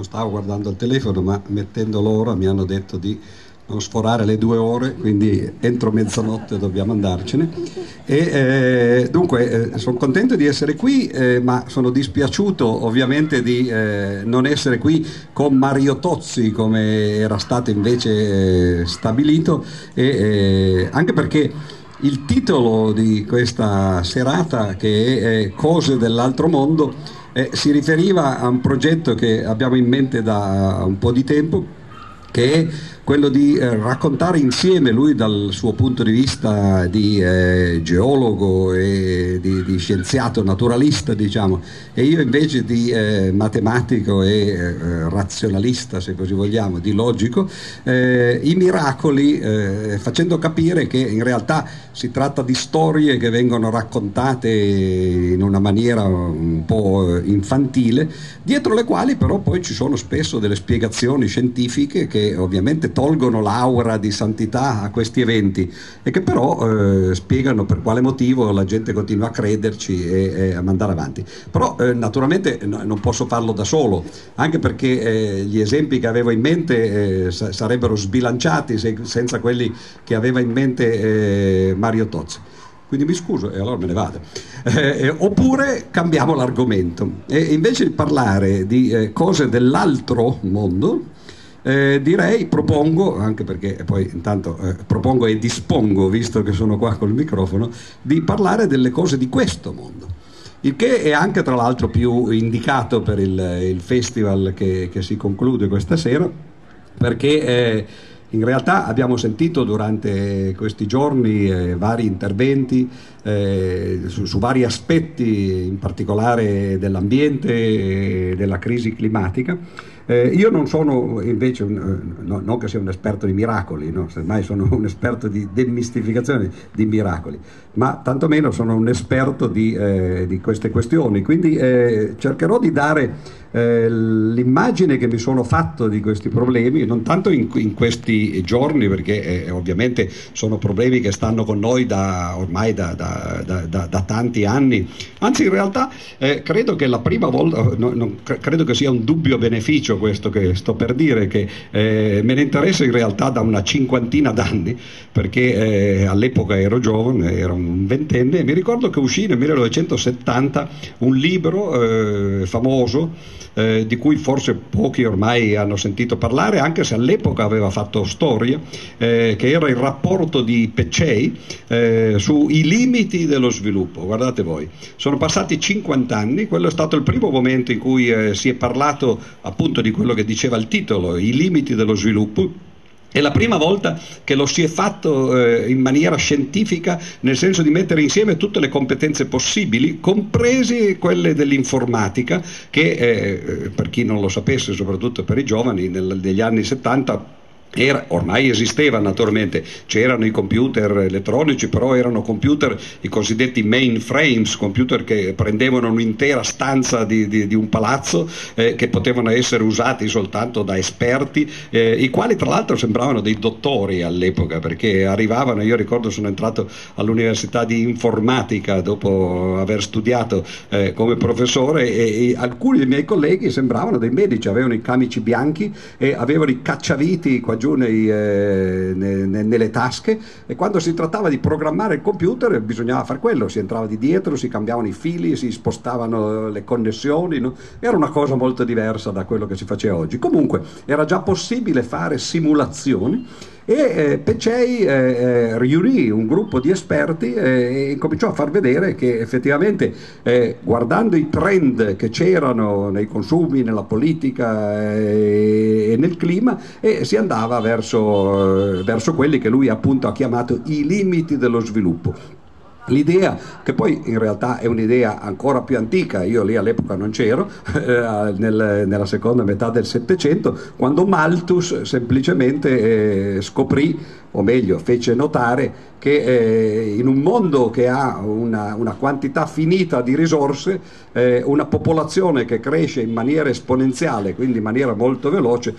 non stavo guardando il telefono, ma mettendo l'ora mi hanno detto di non sforare le due ore, quindi entro mezzanotte dobbiamo andarcene. E, eh, dunque eh, sono contento di essere qui, eh, ma sono dispiaciuto ovviamente di eh, non essere qui con Mario Tozzi come era stato invece eh, stabilito, e, eh, anche perché il titolo di questa serata, che è Cose dell'altro mondo, si riferiva a un progetto che abbiamo in mente da un po' di tempo, che è quello di eh, raccontare insieme lui dal suo punto di vista di eh, geologo e di, di, scienziato naturalista, diciamo, e io invece di eh, matematico e eh, razionalista, se così vogliamo, di logico, eh, i miracoli, eh, facendo capire che in realtà si tratta di storie che vengono raccontate in una maniera un po' infantile, dietro le quali però poi ci sono spesso delle spiegazioni scientifiche che ovviamente tolgono l'aura di santità a questi eventi e che però eh, spiegano per quale motivo la gente continua a crederci e, e a mandare avanti. Però eh, naturalmente no, non posso farlo da solo, anche perché eh, gli esempi che avevo in mente eh, sa- sarebbero sbilanciati se- senza quelli che aveva in mente eh, Mario Tozzi quindi mi scuso e allora me ne vado. Eh, eh, oppure cambiamo l'argomento e invece di parlare di eh, cose dell'altro mondo, eh, direi, propongo, anche perché poi intanto eh, propongo e dispongo, visto che sono qua col microfono, di parlare delle cose di questo mondo. Il che è anche tra l'altro più indicato per il, il festival che, che, si conclude questa sera, perché eh, in realtà abbiamo sentito durante questi giorni eh, vari interventi eh, su, su, vari aspetti, in particolare dell'ambiente e della crisi climatica eh, io non sono invece, un, eh, no, non che sia un esperto di miracoli, no? semmai sono un esperto di demistificazione di miracoli, ma tantomeno sono un esperto di, eh, di queste questioni, quindi eh, cercherò di dare eh, l'immagine che mi sono fatto di questi problemi, non tanto in, in questi giorni, perché ovviamente sono problemi che stanno con noi da, ormai da, da, da tanti anni, anzi in realtà eh, credo che la prima volta, no, non, credo che sia un dubbio beneficio questo che sto per dire, che eh, me ne interessa in realtà da una cinquantina d'anni, perché eh, all'epoca ero giovane, ero un ventenne, e mi ricordo che uscì nel 1970 un libro eh, famoso, eh, di cui forse pochi ormai hanno sentito parlare, anche se all'epoca aveva fatto storia, eh, che era il rapporto di Peccei eh, sui limiti dello sviluppo. Guardate voi, sono passati 50 anni, quello è stato il primo momento in cui eh, si è parlato appunto di quello che diceva il titolo, i limiti dello sviluppo è la prima volta che lo si è fatto eh, in maniera scientifica, nel senso di mettere insieme tutte le competenze possibili, comprese quelle dell'informatica, che eh, per chi non lo sapesse, soprattutto per i giovani, negli anni 70 era, ormai esisteva naturalmente, c'erano i computer elettronici, però erano computer, i cosiddetti mainframes, computer che prendevano un'intera stanza di, di, di un palazzo, eh, che potevano essere usati soltanto da esperti, eh, i quali tra l'altro sembravano dei dottori all'epoca, perché arrivavano, io ricordo sono entrato all'università di informatica dopo aver studiato eh, come professore e, e alcuni dei miei colleghi sembravano dei medici, avevano i camici bianchi e avevano i cacciaviti giù nei, eh, ne, ne, nelle tasche e quando si trattava di programmare il computer bisognava fare quello, si entrava di dietro, si cambiavano i fili, si spostavano le connessioni, no? era una cosa molto diversa da quello che si faceva oggi. Comunque era già possibile fare simulazioni e eh, Pecei eh, eh, riunì un gruppo di esperti eh, e cominciò a far vedere che effettivamente eh, guardando i trend che c'erano nei consumi, nella politica eh, e nel clima si andava verso, verso quelli che lui appunto ha chiamato i limiti dello sviluppo. L'idea, che poi in realtà è un'idea ancora più antica, io lì all'epoca non c'ero, eh, nel, nella seconda metà del Settecento, quando Malthus semplicemente eh, scoprì o meglio fece notare che eh, in un mondo che ha una, una quantità finita di risorse, eh, una popolazione che cresce in maniera esponenziale, quindi in maniera molto veloce,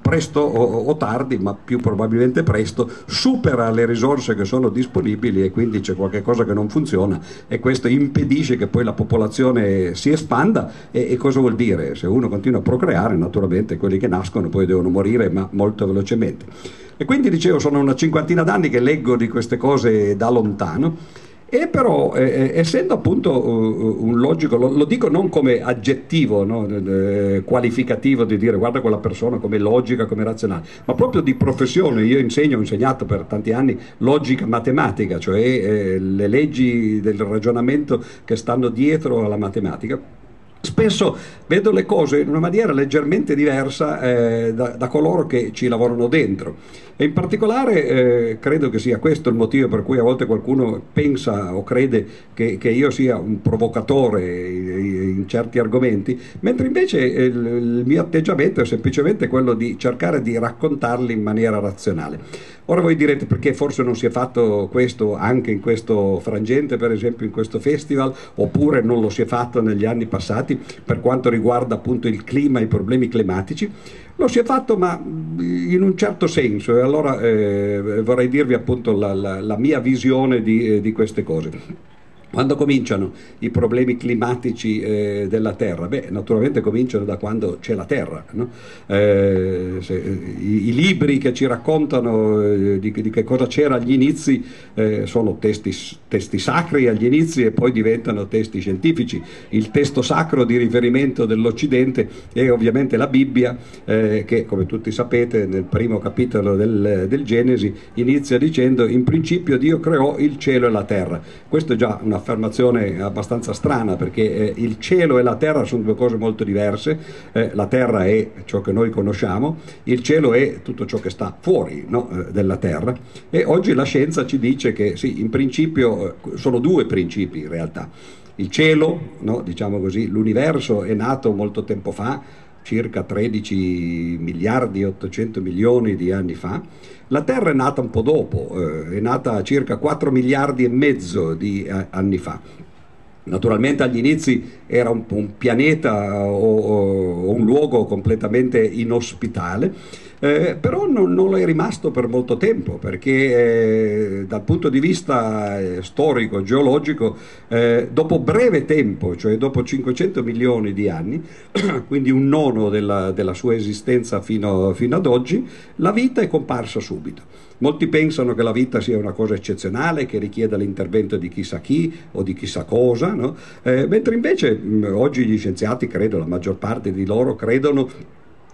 presto o, o, tardi, ma più probabilmente presto, supera le risorse che sono disponibili e quindi c'è qualcosa che non funziona e questo impedisce che poi la popolazione si espanda e, e cosa vuol dire? Se uno continua a procreare, naturalmente quelli che nascono poi devono morire, ma molto velocemente. E quindi dicevo, sono una cinquantina d'anni che leggo di queste cose da lontano. E però, eh, eh essendo appunto uh, un logico, lo, lo, dico non come aggettivo no, eh, qualificativo di dire guarda quella persona come logica, come razionale, ma proprio di professione. Io insegno, ho insegnato per tanti anni logica matematica, cioè eh, le leggi del ragionamento che stanno dietro alla matematica spesso vedo le cose in una maniera leggermente diversa eh, da, da, coloro che ci lavorano dentro e in particolare eh, credo che sia questo il motivo per cui a volte qualcuno pensa o crede che, che io sia un provocatore in, in certi argomenti, mentre invece il, il mio atteggiamento è semplicemente quello di cercare di raccontarli in maniera razionale. Ora voi direte perché forse non si è fatto questo anche in questo frangente, per esempio in questo festival, oppure non lo si è fatto negli anni passati per quanto riguarda appunto il clima i problemi climatici. Lo si è fatto ma in un certo senso e allora eh, vorrei dirvi appunto la, la, la mia visione di, eh, di queste cose. Quando cominciano i problemi climatici eh, della Terra? Beh, naturalmente cominciano da quando c'è la Terra. No? Eh, se, i, i, libri che ci raccontano eh, di, di, che cosa c'era agli inizi eh, sono testi, testi, sacri agli inizi e poi diventano testi scientifici. Il testo sacro di riferimento dell'Occidente è ovviamente la Bibbia, eh, che come tutti sapete nel primo capitolo del, del Genesi inizia dicendo in principio Dio creò il cielo e la terra. Questo è già una un'affermazione abbastanza strana perché eh, il cielo e la terra sono due cose molto diverse, eh, la terra è ciò che noi conosciamo, il cielo è tutto ciò che sta fuori no, eh, della terra e oggi la scienza ci dice che sì, in principio eh, sono due principi in realtà. Il cielo, no, diciamo così, l'universo è nato molto tempo fa, circa 13 miliardi e 800 milioni di anni fa. La Terra è nata un po' dopo, eh, è nata circa 4 miliardi e mezzo di eh, anni fa. Naturalmente agli inizi era un, pianeta o, o, un luogo completamente inospitale eh, però non, non, lo è rimasto per molto tempo perché eh, dal punto di vista eh, storico, geologico, eh, dopo breve tempo, cioè dopo 500 milioni di anni, quindi un nono della, della sua esistenza fino, fino ad oggi, la vita è comparsa subito. Molti pensano che la vita sia una cosa eccezionale, che richieda l'intervento di chissà chi o di chissà cosa, no? eh, mentre invece mh, oggi gli scienziati, credo, la maggior parte di loro credono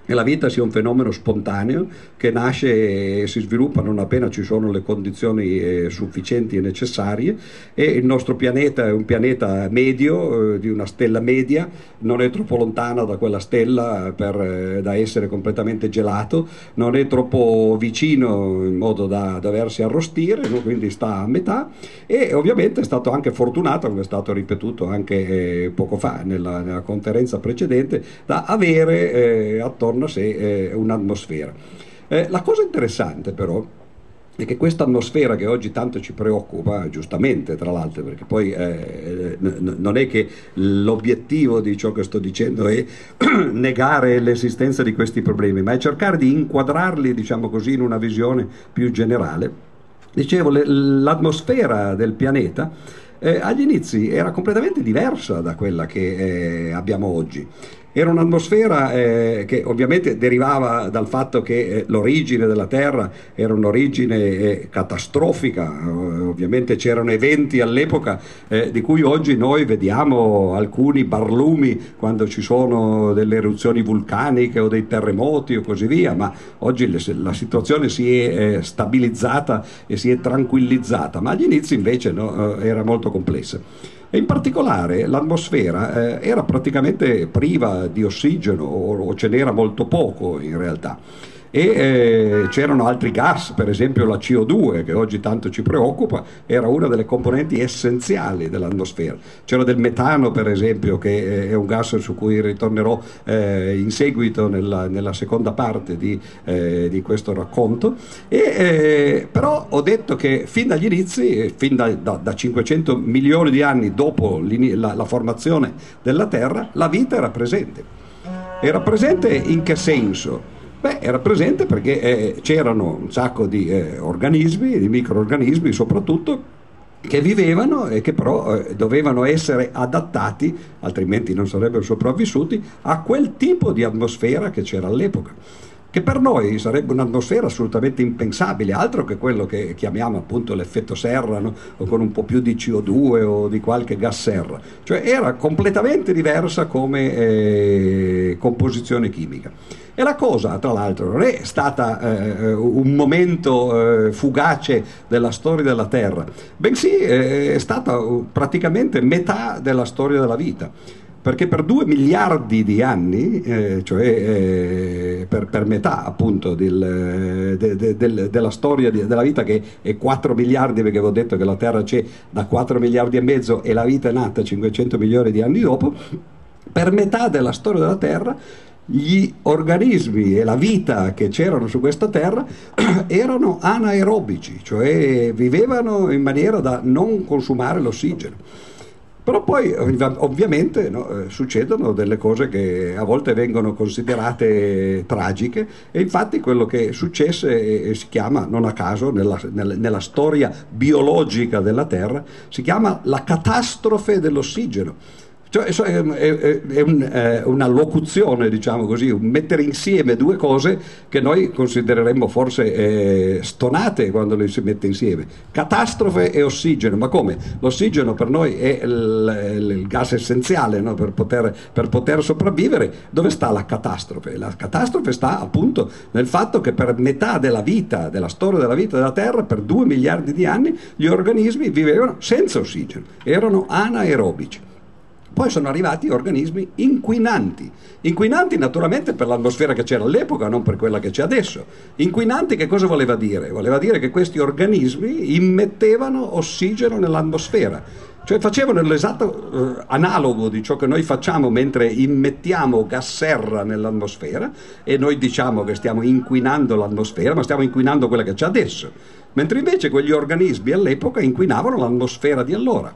che la vita sia un fenomeno spontaneo che nasce e si sviluppa non appena ci sono le condizioni eh, sufficienti e necessarie. E il nostro pianeta è un pianeta medio, eh, di una stella media, non è troppo lontana da quella stella per, eh, da essere completamente gelato, non è troppo vicino in modo da doversi arrostire, quindi sta a metà. E ovviamente è stato anche fortunato, come è stato ripetuto anche poco fa nella, nella conferenza precedente, da avere attorno intorno a sé eh, un'atmosfera. Eh, la cosa interessante però è che questa atmosfera che oggi tanto ci preoccupa, giustamente tra l'altro, perché poi eh, n- non è che l'obiettivo di ciò che sto dicendo è negare l'esistenza di questi problemi, ma è cercare di inquadrarli, diciamo così, in una visione più generale. Dicevo, le, l'atmosfera del pianeta eh, agli inizi era completamente diversa da quella che eh, abbiamo oggi. Era un'atmosfera eh, che ovviamente derivava dal fatto che eh, l'origine della Terra era un'origine eh, catastrofica, eh, ovviamente c'erano eventi all'epoca eh, di cui oggi noi vediamo alcuni barlumi quando ci sono delle eruzioni vulcaniche o dei terremoti o così via, ma oggi le, la situazione si è eh, stabilizzata e si è tranquillizzata, ma agli inizi invece no, era molto complessa e in particolare l'atmosfera eh, era praticamente priva di ossigeno o, o ce n'era molto poco in realtà. E eh, c'erano altri gas, per esempio la CO2 che oggi tanto ci preoccupa, era una delle componenti essenziali dell'atmosfera. C'era del metano per esempio che eh, è un gas su cui ritornerò eh, in seguito nella, nella, seconda parte di, eh, di questo racconto, e, eh, però ho detto che fin dagli inizi, fin da, da, da 500 milioni di anni dopo la, la formazione della Terra, la vita era presente. Era presente in che senso? Beh, era presente perché eh, c'erano un sacco di eh, organismi, di microorganismi soprattutto, che vivevano e che però eh, dovevano essere adattati, altrimenti non sarebbero sopravvissuti, a quel tipo di atmosfera che c'era all'epoca che per noi sarebbe un'atmosfera assolutamente impensabile, altro che quello che chiamiamo appunto l'effetto serra, no? o con un po' più di CO2 o di qualche gas serra, cioè era completamente diversa come eh, composizione chimica. E la cosa, tra l'altro, non è stata eh, un momento eh, fugace della storia della Terra, bensì eh, è stata praticamente metà della storia della vita perché per due miliardi di anni, eh, cioè eh, per, per, metà appunto del, de, de, de, della storia della vita che è 4 miliardi, perché avevo detto che la Terra c'è da 4 miliardi e mezzo e la vita è nata 500 milioni di anni dopo, per metà della storia della Terra gli organismi e la vita che c'erano su questa terra erano anaerobici, cioè vivevano in maniera da non consumare l'ossigeno. Però poi ovviamente no, eh, succedono delle cose che a volte vengono considerate tragiche e infatti quello che successe si chiama, non a caso, nella, nella storia biologica della Terra, si chiama la catastrofe dell'ossigeno cioè, è, è, è un, eh, una locuzione, diciamo così, un mettere insieme due cose che noi considereremmo forse eh, stonate quando le si mette insieme. Catastrofe e ossigeno, ma come? L'ossigeno per noi è il, il gas essenziale no? per, poter, per poter sopravvivere. Dove sta la catastrofe? La catastrofe sta appunto nel fatto che per metà della vita, della storia della vita della Terra, per due miliardi di anni, gli organismi vivevano senza ossigeno, erano anaerobici. Poi sono arrivati organismi inquinanti, inquinanti naturalmente per l'atmosfera che c'era all'epoca, non per quella che c'è adesso. Inquinanti che cosa voleva dire? Voleva dire che questi organismi immettevano ossigeno nell'atmosfera, cioè facevano l'esatto eh, analogo di ciò che noi facciamo mentre immettiamo gas serra nell'atmosfera e noi diciamo che stiamo inquinando l'atmosfera, ma stiamo inquinando quella che c'è adesso. Mentre invece quegli organismi all'epoca inquinavano l'atmosfera di allora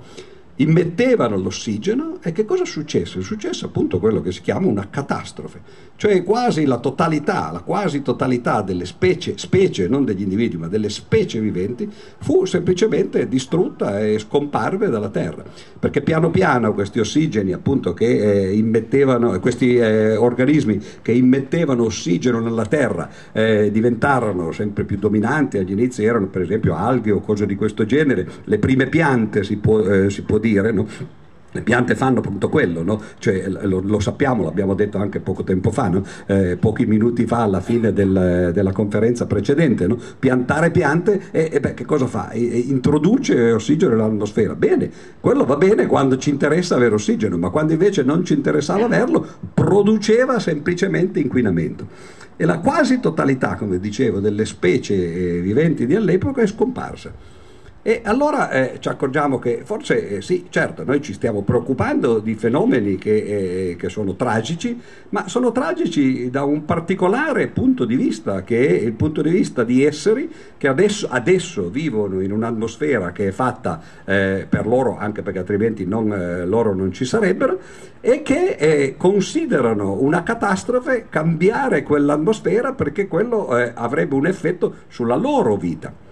immettevano l'ossigeno e che cosa? È successo appunto quello che si chiama una catastrofe, cioè quasi la totalità, la quasi totalità delle specie, specie non degli individui ma delle specie viventi fu semplicemente distrutta e scomparve dalla Terra, perché piano piano questi ossigeni appunto che eh, immettevano, questi eh, organismi che immettevano ossigeno nella Terra eh, diventarono sempre più dominanti, agli inizi erano per esempio alghe o cose di questo genere, le prime piante si può, eh, si può dire no? Le piante fanno appunto quello, no? cioè, lo, lo, sappiamo, l'abbiamo detto anche poco tempo fa, no? eh, pochi minuti fa alla fine del, della conferenza precedente. No? Piantare piante e, e beh, che cosa fa? E, e introduce ossigeno nell'atmosfera. Bene, quello va bene quando ci interessa avere ossigeno, ma quando invece non ci interessava averlo, produceva semplicemente inquinamento. E la quasi totalità, come dicevo, delle specie eh, viventi di all'epoca è scomparsa. E allora eh, ci accorgiamo che forse eh, sì, certo, noi ci stiamo preoccupando di fenomeni che, eh, che, sono tragici, ma sono tragici da un particolare punto di vista, che è il punto di vista di esseri che adesso, adesso vivono in un'atmosfera che è fatta eh, per loro, anche perché altrimenti non, eh, loro non ci sarebbero, e che eh, considerano una catastrofe cambiare quell'atmosfera perché quello avrebbe un effetto sulla loro vita.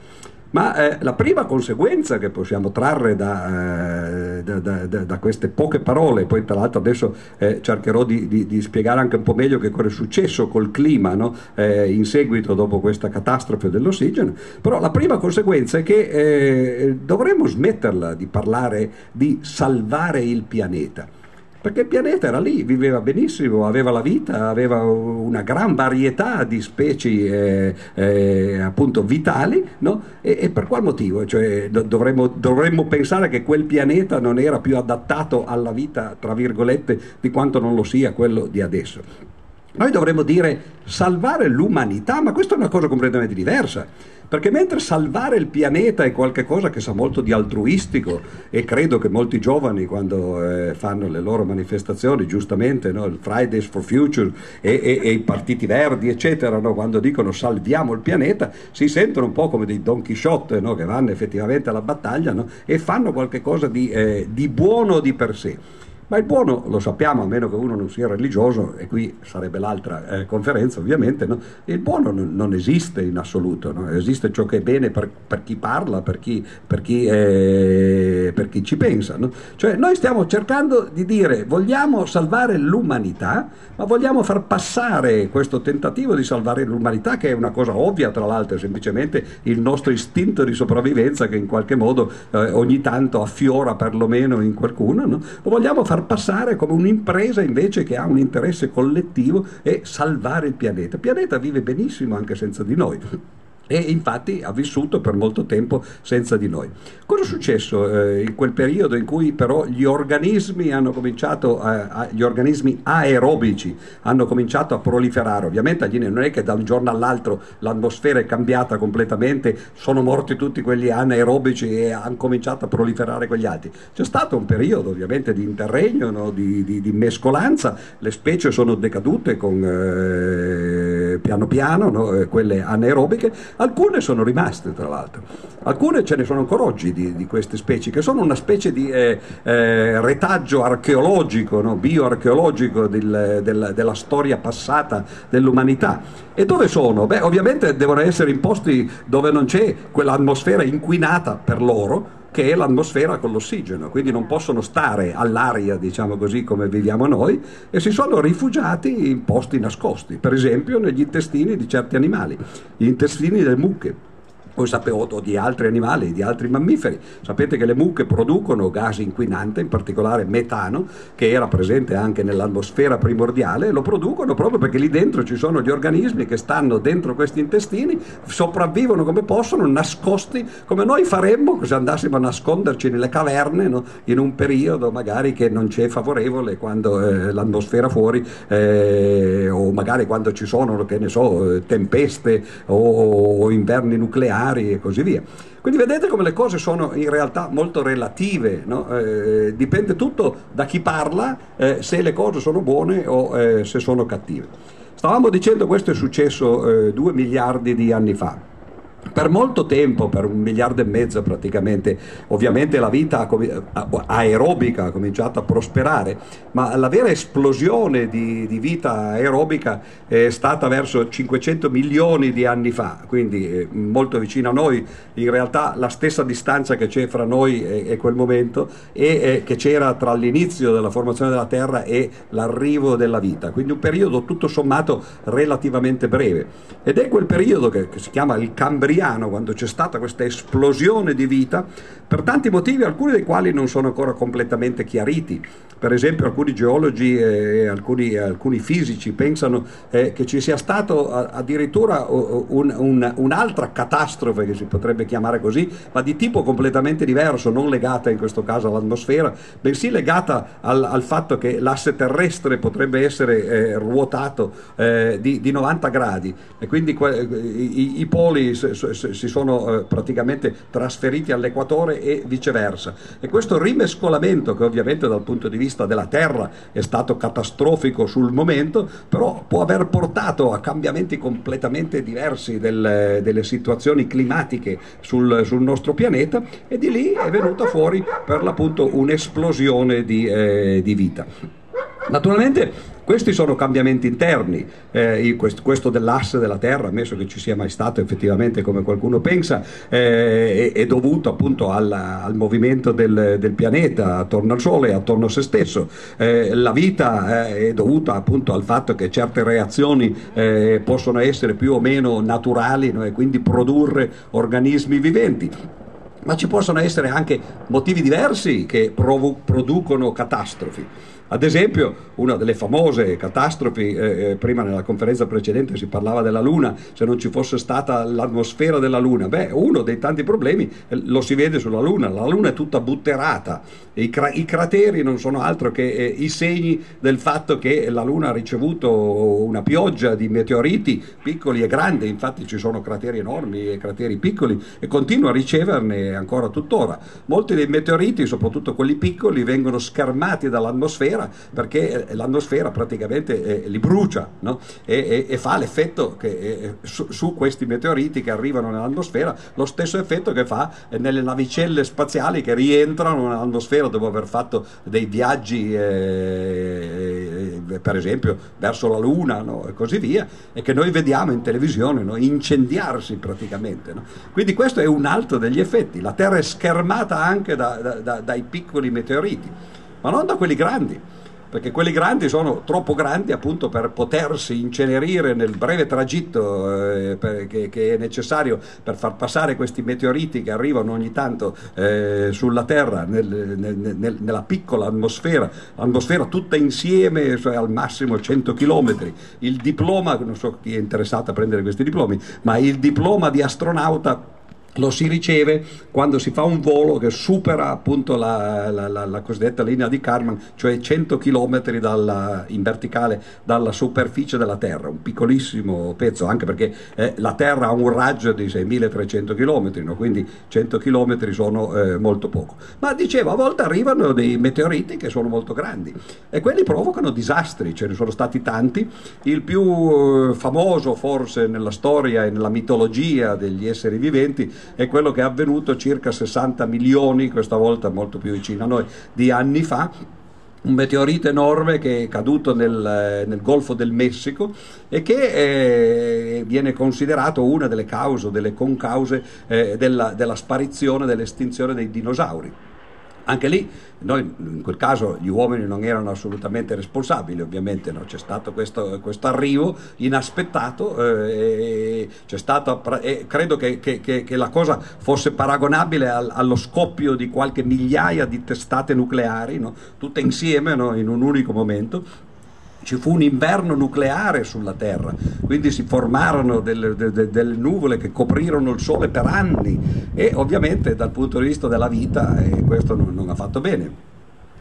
Ma eh, la prima conseguenza che possiamo trarre da, eh, da, da, da, queste poche parole, poi tra l'altro adesso eh, cercherò di, di, di, spiegare anche un po' meglio che cosa è successo col clima no? Eh, in seguito dopo questa catastrofe dell'ossigeno, però la prima conseguenza è che eh, dovremmo smetterla di parlare di salvare il pianeta perché il pianeta era lì, viveva benissimo, aveva la vita, aveva una gran varietà di specie eh, eh, appunto vitali, no? e, e, per qual motivo? Cioè, dovremmo, dovremmo, pensare che quel pianeta non era più adattato alla vita, tra virgolette, di quanto non lo sia quello di adesso. Noi dovremmo dire salvare l'umanità, ma questa è una cosa completamente diversa. Perché mentre salvare il pianeta è qualcosa che sa molto di altruistico e credo che molti giovani quando eh, fanno le loro manifestazioni, giustamente, no, il Fridays for Future e, e, e i partiti verdi, eccetera, no, quando dicono salviamo il pianeta, si sentono un po' come dei Don Quixote no, che vanno effettivamente alla battaglia e fanno qualcosa di, eh, di buono di per sé. Ma il buono, lo sappiamo, a meno che uno non sia religioso, e qui sarebbe l'altra eh, conferenza ovviamente, no? il buono non, non, esiste in assoluto, no? esiste ciò che è bene per, per chi parla, per chi, per chi, eh, per chi ci pensa. No? Cioè noi stiamo cercando di dire vogliamo salvare l'umanità, ma vogliamo far passare questo tentativo di salvare l'umanità, che è una cosa ovvia tra l'altro, è semplicemente il nostro istinto di sopravvivenza che in qualche modo eh, ogni tanto affiora perlomeno in qualcuno, o vogliamo far passare come un'impresa invece che ha un interesse collettivo e salvare il pianeta. Il pianeta vive benissimo anche senza di noi e infatti ha vissuto per molto tempo senza di noi. Cosa è successo eh, in quel periodo in cui però gli organismi hanno cominciato a, a, gli organismi aerobici hanno cominciato a proliferare? Ovviamente non è che da un giorno all'altro l'atmosfera è cambiata completamente, sono morti tutti quegli anaerobici e hanno cominciato a proliferare quegli altri. C'è stato un periodo ovviamente di interregno, no? di, di, di, mescolanza, le specie sono decadute con, eh, piano piano, no? Eh, quelle anaerobiche Alcune sono rimaste, tra l'altro. Alcune ce ne sono ancora oggi di, di queste specie, che sono una specie di eh, eh, retaggio archeologico, no? bioarcheologico del, del, della storia passata dell'umanità. E dove sono? Beh, ovviamente devono essere in posti dove non c'è quell'atmosfera inquinata per loro, che è l'atmosfera con l'ossigeno, quindi non possono stare all'aria, diciamo così, come viviamo noi, e si sono rifugiati in posti nascosti, per esempio negli intestini di certi animali, gli intestini delle mucche voi sapete, o di altri animali, di altri mammiferi. Sapete che le mucche producono gas inquinante, in particolare metano, che era presente anche nell'atmosfera primordiale, e lo producono proprio perché lì dentro ci sono gli organismi che stanno dentro questi intestini, sopravvivono come possono, nascosti, come noi faremmo se andassimo a nasconderci nelle caverne no? in un periodo magari che non c'è favorevole, quando eh, l'atmosfera fuori, eh, o magari quando ci sono, che ne so, tempeste o, o inverni nucleari familiari e così via. Quindi vedete come le cose sono in realtà molto relative, no? eh, dipende tutto da chi parla eh, se le cose sono buone o eh, se sono cattive. Stavamo dicendo questo è successo eh, due miliardi di anni fa per molto tempo, per un miliardo e mezzo praticamente, ovviamente la vita aerobica ha cominciato a prosperare, ma la vera esplosione di, di vita aerobica è stata verso 500 milioni di anni fa, quindi eh, molto vicino a noi, in realtà la stessa distanza che c'è fra noi e, e quel momento e, e che c'era tra l'inizio della formazione della Terra e l'arrivo della vita, quindi un periodo tutto sommato relativamente breve. Ed è quel periodo che, che si chiama il Cambriano, Adriano, quando c'è stata questa esplosione di vita, per tanti motivi, alcuni dei quali non sono ancora completamente chiariti. Per esempio alcuni geologi e alcuni, alcuni fisici pensano eh, che ci sia stato addirittura un, un, un'altra catastrofe, che si potrebbe chiamare così, ma di tipo completamente diverso, non legata in questo caso all'atmosfera, bensì legata al, al fatto che l'asse terrestre potrebbe essere eh, ruotato eh, di, di, 90 gradi e quindi i, i, poli si sono praticamente trasferiti all'equatore e viceversa. E questo rimescolamento, che ovviamente dal punto di vista della Terra è stato catastrofico sul momento, però può aver portato a cambiamenti completamente diversi del, delle situazioni climatiche sul, sul, nostro pianeta e di lì è venuta fuori per l'appunto un'esplosione di, eh, di vita. Naturalmente questi sono cambiamenti interni, eh, questo dell'asse della Terra, ammesso che ci sia mai stato effettivamente come qualcuno pensa, eh, è, dovuto appunto al, al movimento del, del, pianeta attorno al Sole, attorno a se stesso. Eh, la vita eh, è dovuta appunto al fatto che certe reazioni eh, possono essere più o meno naturali no? e quindi produrre organismi viventi ma ci possono essere anche motivi diversi che provo- producono catastrofi. Ad esempio, una delle famose catastrofi, eh, eh, prima nella conferenza precedente si parlava della Luna, se non ci fosse stata l'atmosfera della Luna, beh, uno dei tanti problemi eh, lo si vede sulla Luna, la Luna è tutta butterata, i, cra- i crateri non sono altro che eh, i segni del fatto che la Luna ha ricevuto una pioggia di meteoriti piccoli e grandi, infatti ci sono crateri enormi e crateri piccoli e continua a riceverne ancora tuttora. Molti dei meteoriti, soprattutto quelli piccoli, vengono schermati dall'atmosfera l'atmosfera perché eh, l'atmosfera praticamente eh, li brucia no? e, e, e, fa l'effetto che eh, su, su, questi meteoriti che arrivano nell'atmosfera lo stesso effetto che fa eh, nelle navicelle spaziali che rientrano nell'atmosfera dopo aver fatto dei viaggi eh, eh, per esempio verso la Luna no? e così via e che noi vediamo in televisione no? incendiarsi praticamente. Quindi questo è un altro degli effetti. La Terra è schermata anche da, da, da, dai piccoli meteoriti ma non da quelli grandi, perché quelli grandi sono troppo grandi appunto per potersi incenerire nel breve tragitto eh, per, che, che, è necessario per far passare questi meteoriti che arrivano ogni tanto eh, sulla Terra nel, nel, nel, nella piccola atmosfera, l'atmosfera tutta insieme, cioè al massimo 100 km. Il diploma, non so chi è interessato a prendere questi diplomi, ma il diploma di astronauta lo si riceve quando si fa un volo che supera appunto la, la, la, la cosiddetta linea di Karman, cioè 100 km dalla, in verticale dalla superficie della Terra, un piccolissimo pezzo, anche perché eh, la Terra ha un raggio di 6.300 km, no? quindi 100 km sono eh, molto poco. Ma dicevo, a volte arrivano dei meteoriti che sono molto grandi e quelli provocano disastri, ce ne sono stati tanti, il più eh, famoso forse nella storia e nella mitologia degli esseri viventi è quello che è avvenuto circa 60 milioni, questa volta molto più vicino a noi, di anni fa un meteorite enorme che è caduto nel, nel Golfo del Messico e che eh, viene considerato una delle cause, delle concause eh, della, della sparizione, dell'estinzione dei dinosauri. Anche lì noi in quel caso gli uomini non erano assolutamente responsabili, ovviamente no? c'è stato questo, questo, arrivo inaspettato, eh, stato, eh, credo che, che, che, che, la cosa fosse paragonabile al, allo scoppio di qualche migliaia di testate nucleari, no? tutte insieme no? in un unico momento ci fu un inverno nucleare sulla Terra, quindi si formarono delle, delle, delle, nuvole che coprirono il Sole per anni e ovviamente dal punto di vista della vita eh, questo non, non, ha fatto bene.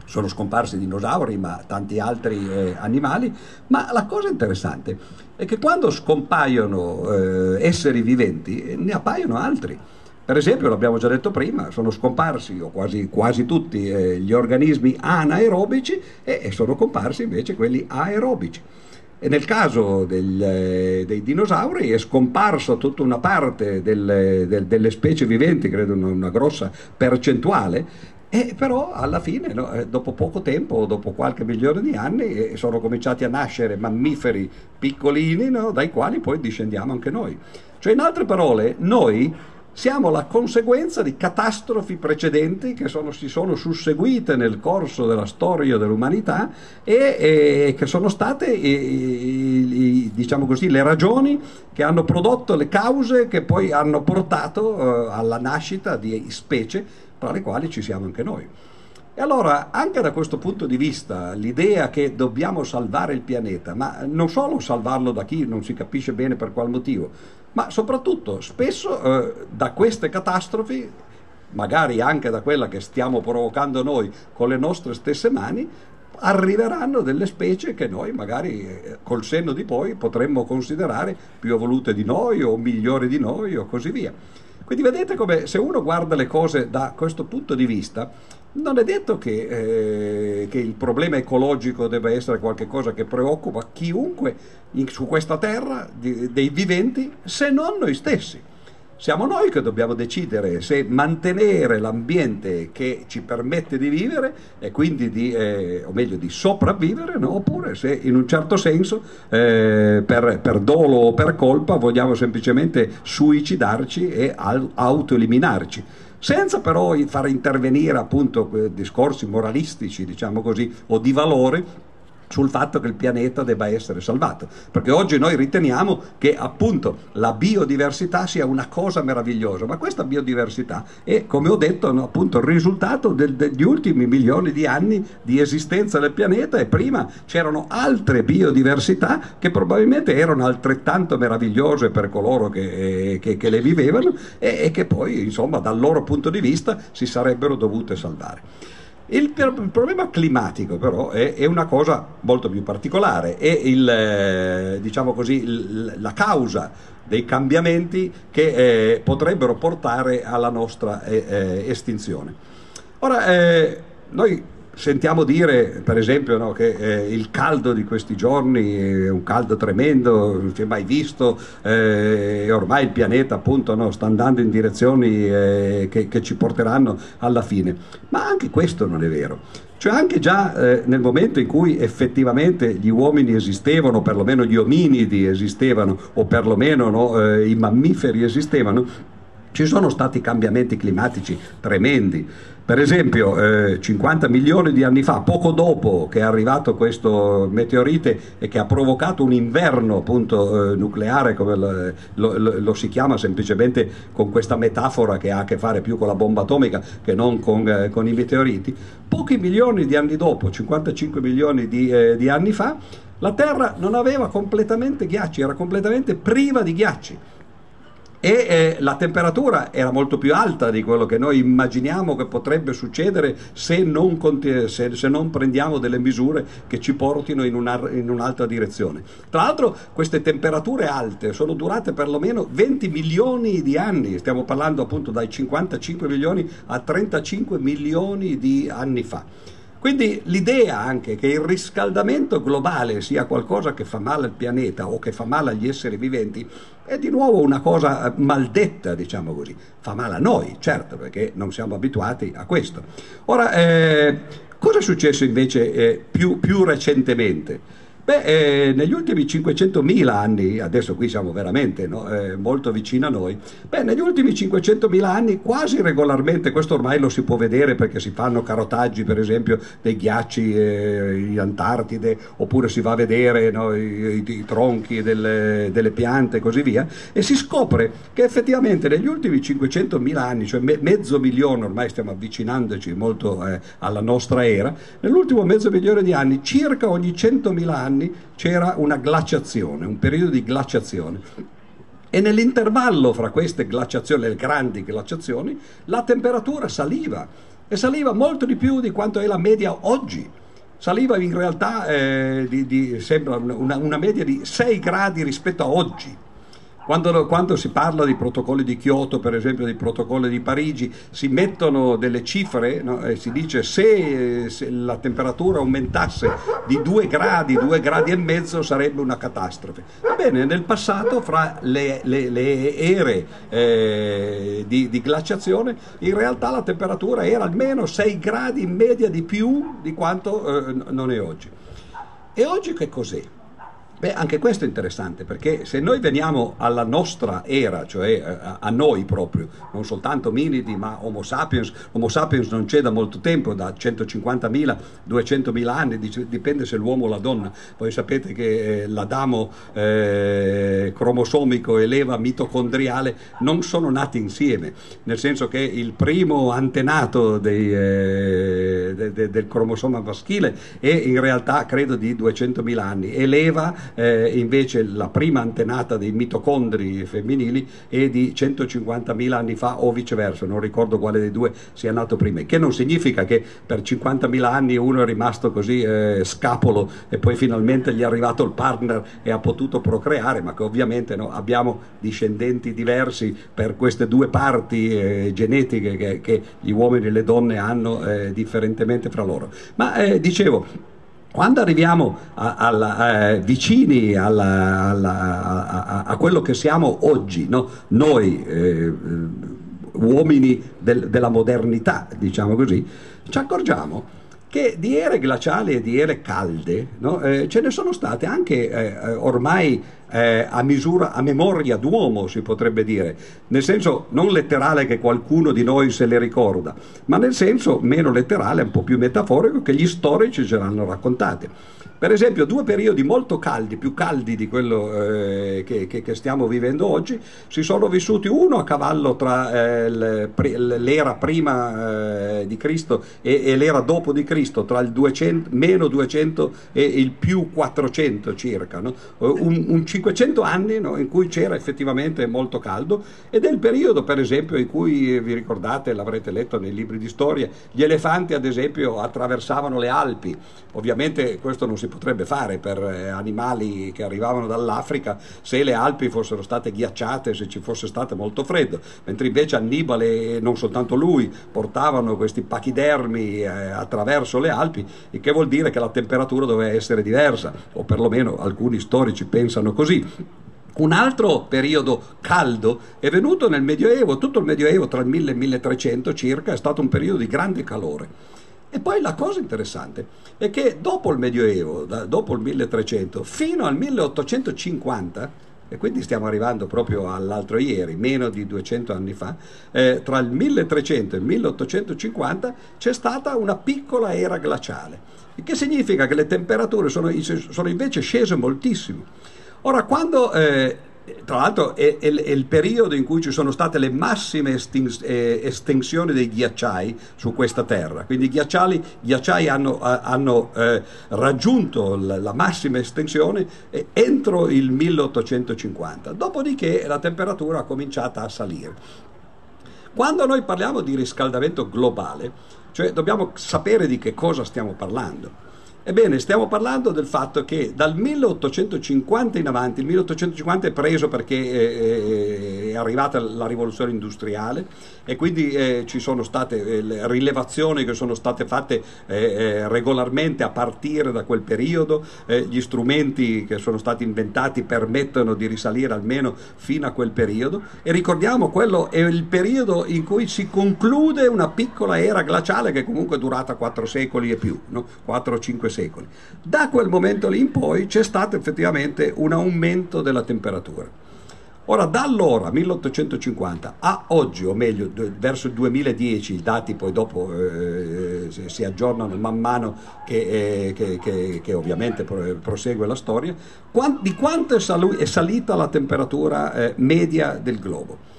Sono scomparsi dinosauri, ma tanti altri eh, animali, ma la cosa interessante è che quando scompaiono eh, esseri viventi ne appaiono altri. Per esempio, l'abbiamo già detto prima, sono scomparsi, o quasi, quasi tutti, eh, gli organismi anaerobici e, e, sono comparsi invece quelli aerobici. E nel caso del, eh, dei dinosauri è scomparsa tutta una parte del, del, delle specie viventi, credo una, una grossa percentuale, e però alla fine, no, eh, dopo poco tempo, dopo qualche milione di anni, eh, sono cominciati a nascere mammiferi piccolini no, dai quali poi discendiamo anche noi. Cioè, in altre parole, noi siamo la conseguenza di catastrofi precedenti che sono, si sono susseguite nel corso della storia dell'umanità e, e che sono state e, diciamo così, le ragioni che hanno prodotto le cause che poi hanno portato uh, alla nascita di specie tra le quali ci siamo anche noi. E allora, anche da questo punto di vista, l'idea che dobbiamo salvare il pianeta, ma non solo salvarlo da chi non si capisce bene per qual motivo, ma soprattutto spesso eh, da queste catastrofi, magari anche da quella che stiamo provocando noi con le nostre stesse mani, arriveranno delle specie che noi magari eh, col senno di poi potremmo considerare più evolute di noi o migliori di noi o così via. Quindi vedete come se uno guarda le cose da questo punto di vista, non è detto che, eh, che il problema ecologico debba essere qualcosa che preoccupa chiunque in, su questa terra di, dei viventi se non noi stessi. Siamo noi che dobbiamo decidere se mantenere l'ambiente che ci permette di vivere e quindi di, eh, o meglio di sopravvivere, no? oppure se in un certo senso eh, per, per, dolo o per colpa vogliamo semplicemente suicidarci e autoeliminarci senza però far intervenire appunto discorsi moralistici, diciamo così, o di valore sul fatto che il pianeta debba essere salvato, perché oggi noi riteniamo che appunto la biodiversità sia una cosa meravigliosa, ma questa biodiversità è, come ho detto, appunto il risultato degli ultimi milioni di anni di esistenza del pianeta e prima c'erano altre biodiversità che probabilmente erano altrettanto meravigliose per coloro che, eh, che, che le vivevano e, e che poi insomma dal loro punto di vista si sarebbero dovute salvare. Il, il, problema climatico però è, è, una cosa molto più particolare, è il, eh, diciamo così, il, la causa dei cambiamenti che eh, potrebbero portare alla nostra eh, eh estinzione. Ora, eh, noi sentiamo dire, per esempio, no, che eh, il caldo di questi giorni è un caldo tremendo, non si è mai visto, eh, e ormai il pianeta appunto no, sta andando in direzioni eh, che, che, ci porteranno alla fine. Ma anche questo non è vero. Cioè anche già eh, nel momento in cui effettivamente gli uomini esistevano, perlomeno gli ominidi esistevano, o perlomeno no, eh, i mammiferi esistevano, ci sono stati cambiamenti climatici tremendi. Per esempio, eh, 50 milioni di anni fa, poco dopo che è arrivato questo meteorite e che ha provocato un inverno appunto, eh, nucleare, come lo, lo, lo, si chiama semplicemente con questa metafora che ha a che fare più con la bomba atomica che non con, eh, con i meteoriti, pochi milioni di anni dopo, 55 milioni di, eh, di anni fa, la Terra non aveva completamente ghiacci, era completamente priva di ghiacci e eh, la temperatura era molto più alta di quello che noi immaginiamo che potrebbe succedere se non, se, se non prendiamo delle misure che ci portino in, una, in, un'altra direzione. Tra l'altro queste temperature alte sono durate perlomeno 20 milioni di anni, stiamo parlando appunto dai 55 milioni a 35 milioni di anni fa. Quindi l'idea anche che il riscaldamento globale sia qualcosa che fa male al pianeta o che fa male agli esseri viventi è di nuovo una cosa maldetta, diciamo così. Fa male a noi, certo, perché non siamo abituati a questo. Ora, eh, cosa è successo invece eh, più, più recentemente? Beh, eh, negli ultimi 500.000 anni, adesso qui siamo veramente no, eh, molto vicini a noi, beh, negli ultimi 500.000 anni quasi regolarmente, questo ormai lo si può vedere perché si fanno carotaggi per esempio dei ghiacci eh, in Antartide, oppure si va a vedere no, i, i, i, tronchi delle, delle, piante e così via, e si scopre che effettivamente negli ultimi 500.000 anni, cioè me, mezzo milione, ormai stiamo avvicinandoci molto eh, alla nostra era, nell'ultimo mezzo milione di anni, circa ogni 100.000 anni, anni c'era una glaciazione, un periodo di glaciazione. E nell'intervallo fra queste glaciazioni, le grandi glaciazioni, la temperatura saliva e saliva molto di più di quanto è la media oggi. Saliva in realtà, eh, di, di, sembra una, una media di 6 gradi rispetto a oggi. Quando, quando, si parla di protocolli di Kyoto, per esempio, di protocolli di Parigi, si mettono delle cifre no? e si dice se, se, la temperatura aumentasse di 2 gradi, 2 gradi e mezzo sarebbe una catastrofe. Ebbene, nel passato, fra le, le, le ere eh, di, di, glaciazione, in realtà la temperatura era almeno 6 gradi in media di più di quanto eh, non è oggi. E oggi che cos'è? Beh, anche questo è interessante perché se noi veniamo alla nostra era, cioè a, a noi proprio, non soltanto Minidi ma Homo sapiens, Homo sapiens non c'è da molto tempo, da 150.000, 200.000 anni, dipende se l'uomo o la donna. Voi sapete che eh, l'Adamo eh, cromosomico e l'Eva mitocondriale non sono nati insieme, nel senso che il primo antenato dei, eh, de, de, del cromosoma maschile è in realtà credo di 200.000 anni e l'Eva eh, invece la prima antenata dei mitocondri femminili è di 150.000 anni fa o viceversa, non ricordo quale dei due sia nato prima, che non significa che per 50.000 anni uno è rimasto così eh, scapolo e poi finalmente gli è arrivato il partner e ha potuto procreare, ma che ovviamente no, abbiamo discendenti diversi per queste due parti eh, genetiche che, che, gli uomini e le donne hanno eh, differentemente fra loro. Ma eh, dicevo, quando arriviamo a, a, eh, vicini alla, alla, a, a, quello che siamo oggi, no? noi eh, uomini del, della modernità, diciamo così, ci accorgiamo che di ere glaciali e di ere calde no? eh, ce ne sono state anche eh, ormai eh, a misura, a memoria d'uomo si potrebbe dire, nel senso non letterale che qualcuno di noi se le ricorda, ma nel senso meno letterale, un po' più metaforico che gli storici ce l'hanno raccontate. Per esempio, due periodi molto caldi, più caldi di quello eh, che, che, che, stiamo vivendo oggi, si sono vissuti uno a cavallo tra eh, l'era prima eh, di Cristo e, e, l'era dopo di Cristo, tra il 200, meno 200 e il più 400 circa, no? un, un, 500 anni no? in cui c'era effettivamente molto caldo ed è il periodo, per esempio, in cui vi ricordate, l'avrete letto nei libri di storia, gli elefanti, ad esempio, attraversavano le Alpi. Ovviamente questo non si potrebbe fare per eh, animali che arrivavano dall'Africa se le Alpi fossero state ghiacciate, se ci fosse stato molto freddo, mentre invece Annibale e non soltanto lui portavano questi pachidermi eh, attraverso le Alpi, il che vuol dire che la temperatura doveva essere diversa, o perlomeno alcuni storici pensano così. Un altro periodo caldo è venuto nel Medioevo, tutto il Medioevo tra il 1000 e il 1300 circa è stato un periodo di grande calore. E poi la cosa interessante è che dopo il Medioevo, dopo il 1300, fino al 1850, e quindi stiamo arrivando proprio all'altro ieri, meno di 200 anni fa, eh, tra il 1300 e il 1850 c'è stata una piccola era glaciale, il che significa che le temperature sono, sono invece scese moltissimo. Ora, quando eh, tra l'altro è, è, è, il periodo in cui ci sono state le massime estins- eh, estensioni dei ghiacciai su questa terra, quindi i ghiacciai, ghiacciai hanno, hanno eh, raggiunto la, la, massima estensione eh, entro il 1850, dopodiché la temperatura ha cominciato a salire. Quando noi parliamo di riscaldamento globale, cioè dobbiamo sapere di che cosa stiamo parlando. Ebbene, stiamo parlando del fatto che dal 1850 in avanti, il 1850 è preso perché è, è arrivata la rivoluzione industriale e quindi eh, ci sono state eh, rilevazioni che sono state fatte eh, eh, regolarmente a partire da quel periodo, eh, gli strumenti che sono stati inventati permettono di risalire almeno fino a quel periodo e ricordiamo quello è il periodo in cui si conclude una piccola era glaciale che comunque è durata 4 secoli e più, no? 4 o 5 secoli. Da quel momento lì in poi c'è stato effettivamente un aumento della temperatura. Ora, da allora, 1850, a oggi, o meglio, verso il 2010, i dati poi dopo eh, si aggiornano man mano che, eh, che, che, che ovviamente prosegue la storia, di quanto è salita la temperatura eh, media del globo.